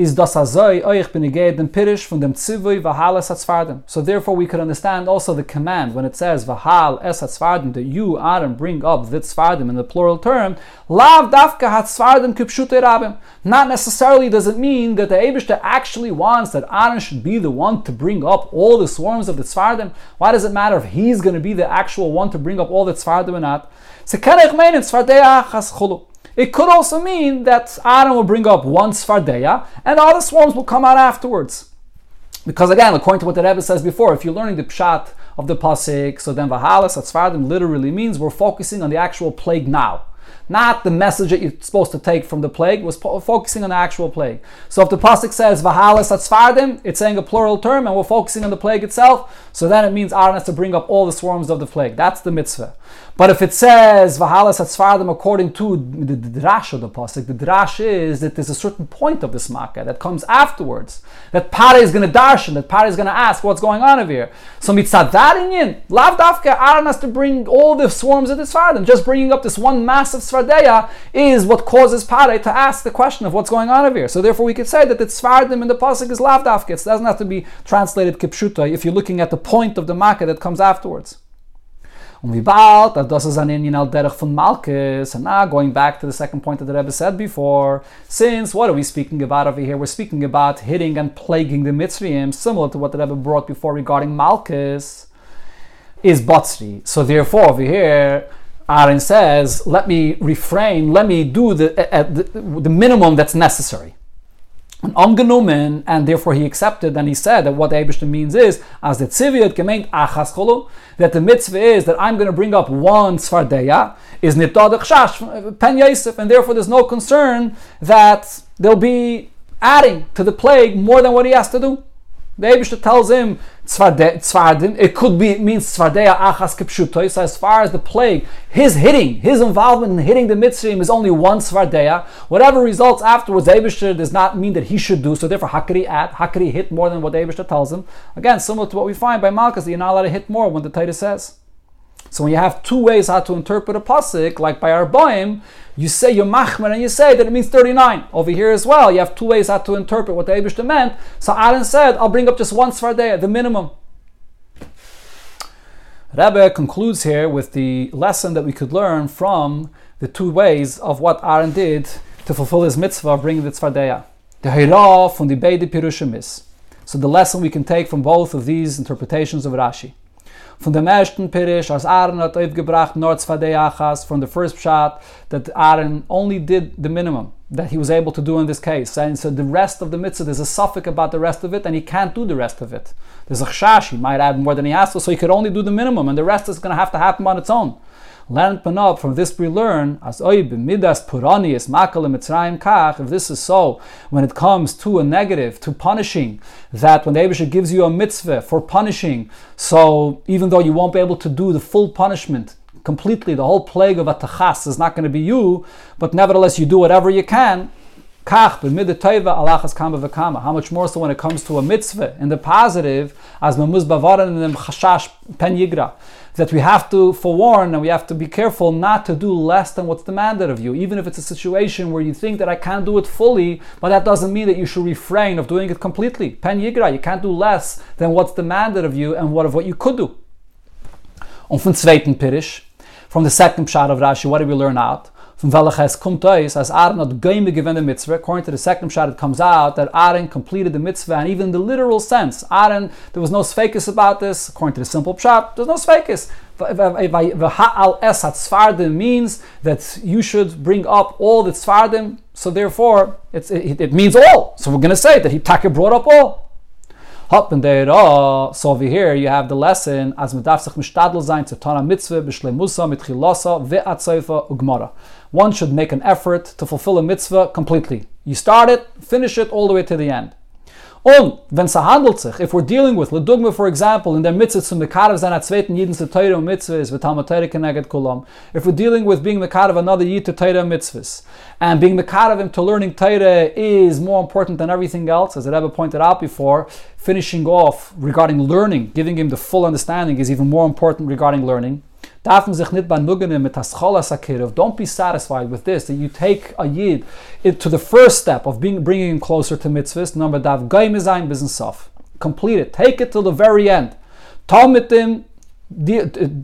is das pirish dem tzivui. So therefore we could understand also the command when it says vahal es hatzfardim that you Aaron bring up the tzfardim in the plural term. Lav dafka. Not necessarily does it mean that the Abishta actually wants that Aaron should be the one to bring up all the swarms of the tzfardim. Why does it matter if he's going to be the actual one to bring up all the tzfardim or not? It could also mean that Adam will bring up one Svardeya and the other swarms will come out afterwards. Because again, according to what the Rebbe says before, if you're learning the pshat of the pasuk, so then Vahalas Atzfardim literally means we're focusing on the actual plague now not the message that you're supposed to take from the plague, was po- focusing on the actual plague. So if the pasuk says Vahalas Atzfardim, it's saying a plural term, and we're focusing on the plague itself, so then it means Aaron has to bring up all the swarms of the plague. That's the mitzvah. But if it says Vahalas Atzfardim according to the, drash of the pasuk, the drash is that there's a certain point of this makkah that comes afterwards. That Pare is going to darshan, that Pare is going to ask what's going on over here. So mitzad that inyan, dafka, Aaron has to bring all the swarms of the Svardim. Just bringing up this one massive Is what causes Pare to ask the question of what's going on over here. So therefore we could say that the Svardim in the pasuk is lav dafka. It doesn't have to be translated kipshuta if you're looking at the point of the makkah that comes afterwards. Um, Malchus. And now going back to the second point that the Rebbe said before, since what are we speaking about over here? We're speaking about hitting and plaguing the Mitzrayim, similar to what the Rebbe brought before regarding Malchus, is Batsri. So therefore over here, Aaron says, let me refrain, let me do the, uh, the, the minimum that's necessary angenommen, and therefore he accepted, and he said that what the Abishta means is, as the tziviyot gemeint achas that the mitzvah is that I'm going to bring up one svardeya, is nitadach shash, pen yosef, and therefore there's no concern that they'll be adding to the plague more than what he has to do. The Abishta tells him, Tzvardim, it could be, it means Tzvardeya Achas Kipshutoy. So as far as the plague, his hitting, his involvement in hitting the Mitzrayim is only one Tzvardeya. Whatever results afterwards, the Abishta does not mean that he should do. So therefore, Hakari at, Hakari hit more than what the Abishta tells him. Again, similar to what we find by Malchus, you're not allowed to hit more when the Torah says. So when you have two ways how to interpret a pasuk, like by our Arbaim, you say your machmer and you say that it means 39. Over here as well, you have two ways how to interpret what the Abishta meant. So Aaron said, I'll bring up just one Svardeya, the minimum. Rebbe concludes here with the lesson that we could learn from the two ways of what Aaron did to fulfill his mitzvah of bringing the tzvardeya. The Hira from the Beide Pirushim is. So the lesson we can take from both of these interpretations of Rashi. From the Meshten Pirish, as Aaron hat aufgebracht nur achas, from the first shot that Aaron only did the minimum that he was able to do in this case. And so the rest of the mitzvah, there's a suffix about the rest of it, and he can't do the rest of it. There's a chash, he might add more than he has to, so he could only do the minimum, and the rest is going to have to happen on its own. Learn panop, from this we learn, as oy b'midas purani is makal mitzrayim kach, if this is so, when it comes to a negative, to punishing, that when the Abisha gives you a mitzvah for punishing, so even though you won't be able to do the full punishment, completely, the whole plague of atachas is not going to be you, but nevertheless you do whatever you can, how much more so when it comes to a mitzvah in the positive, as memuz bavaran and chashash pen yigra, that we have to forewarn and we have to be careful not to do less than what's demanded of you, even if it's a situation where you think that I can't do it fully, but that doesn't mean that you should refrain of doing it completely. Pen yigra, you can't do less than what's demanded of you and what of what you could do. Und von zweiten Pirish, from the second shot of Rashi, what do we learn out? From Velaches kommt aus, as Aaron had game given the mitzvah. According to the second shot, it comes out that Aaron completed the mitzvah, and even in the literal sense, Aaron, there was no sfakis about this. According to the simple shot, there's no sfakis. Ha'al es tzfardim means that you should bring up all the tzfardim, so therefore it, it, means all. So we're going to say that he taka brought up all. Hop and there, so over here you have the lesson as medaf sich mishtadel sein zu tana mitzvah b'shlemusa mit chilasa ve'atzayfa ugmara one should make an effort to fulfill a mitzvah completely. You start it, finish it all the way to the end. Und wenn es handelt sich, if we're dealing with, ledugma for example, in der Mitzvah zum Mekarev sein at zweiten Yidin zu Teire und Mitzvah is v'talma Teire keneged kulam. If we're dealing with being Mekarev another Yid to Teire mitzvahs, and being Mekarev him to learning Teire is more important than everything else, as I ever pointed out before, finishing off regarding learning, giving him the full understanding is even more important regarding learning. Don't be satisfied with this, that you take a yid to the first step of being bringing him closer to mitzvahs. Number dav gaimizayin business off. Complete it. Take it till the very end. Talk with him,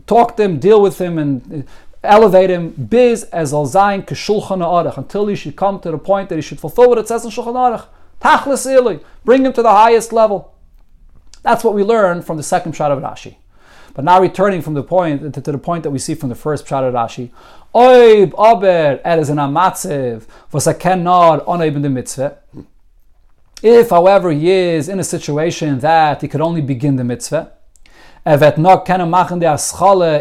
talk to him, deal with him, and elevate him biz as al zayin aruch until he should come to the point that he should fulfill what it says in shulchan aruch. Tachlis bring him to the highest level. That's what we learn from the second shot of Rashi. But now returning from the point to, to the point that we see from the first Pshat Rashi, Oib aber er is an amatziv was a kenod onoib the mitzvah. If, however, he is in a situation that he could only begin the mitzvah, evet kenne machen der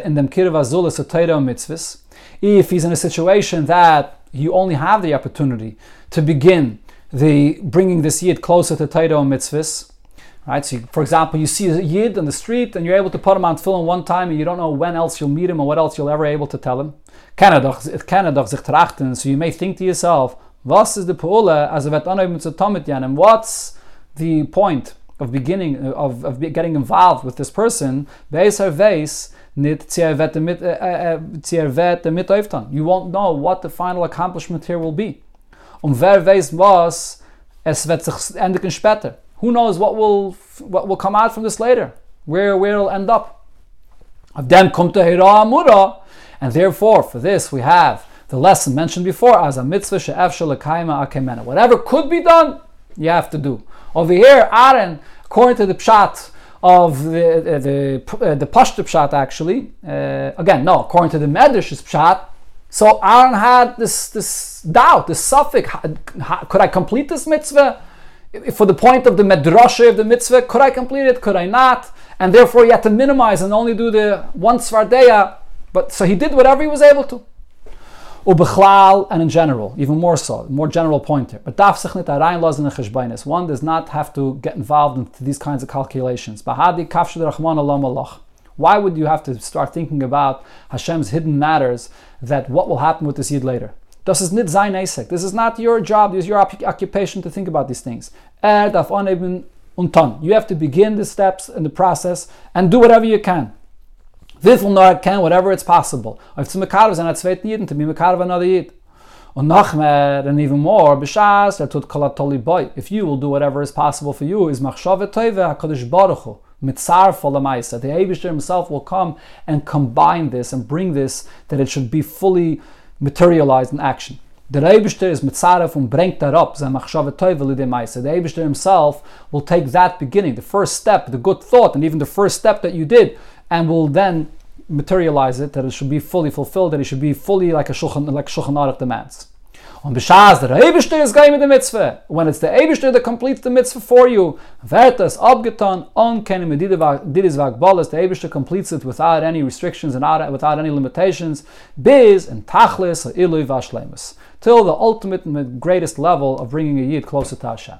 in dem mitzvahs, if he's in a situation that you only have the opportunity to begin the bringing this yid closer to Torah mitzvahs, Right? So, you, for example, you see a yid on the street and you're able to put him on tefillin one time and you don't know when else you'll meet him or what else you'll ever able to tell him. So you may think to yourself, was is the pu'ula as a and what's the point of beginning of, of getting involved with this person? Uh, uh, uh, you won't know what the final accomplishment here will be. Um wer weiß es wird sich endigen später. Who knows what will what will come out from this later? Where where it'll end up? Of them come to Amura, and therefore for this we have the lesson mentioned before as a mitzvah she'efshel lekayma akemena. Whatever could be done, you have to do. Over here, Aaron, according to the pshat of the the uh, the pshat, actually, uh, again no, according to the medrash's pshat. So Aaron had this this doubt, this suffix: could I complete this mitzvah? For the point of the medrasha of the mitzvah, could I complete it? Could I not? And therefore, he had to minimize and only do the one svardeya. But so he did whatever he was able to. Ubechlal and in general, even more so, more general point here. But daf sechnit arayin laws in the One does not have to get involved into these kinds of calculations. Bahadi kafshid rachman alam alach. Why would you have to start thinking about Hashem's hidden matters? That what will happen with the yid later? Ist nicht sein Esek. This is not your job, this is your occupation to think about these things. Er darf aneben und You have to begin the steps in the process and do whatever you can. Wieviel nur can, whatever it's possible. Auf zu Mekarev sein, a zweiten Yid, to be Mekarev another Yid. Und noch mehr, and even more, b'shas, er tut kolatoli boy. If you will do whatever is possible for you, is machshove toive HaKadosh Baruch Hu. Mitzar Folamaisa. The Abishter himself will come and combine this and bring this that it should be fully materialized in action. The Eibishter is mitzaref and bringt er that up. The Eibishter himself will take that beginning, the first step, the good thought, and even the first step that you did, and will then materialize it, that it should be fully fulfilled, that it should be fully like a Shulchan, like Shulchan Aruch demands. Und beshaz der Eibishter is going with the mitzvah. When it's the Eibishter that completes the mitzvah for you, wird es abgetan, on kenim didis vagbalas, the Eibishter completes it without any restrictions and without any limitations, biz and tachlis, ilui vashlemus, till the ultimate greatest level of bringing a yid closer to Hashem.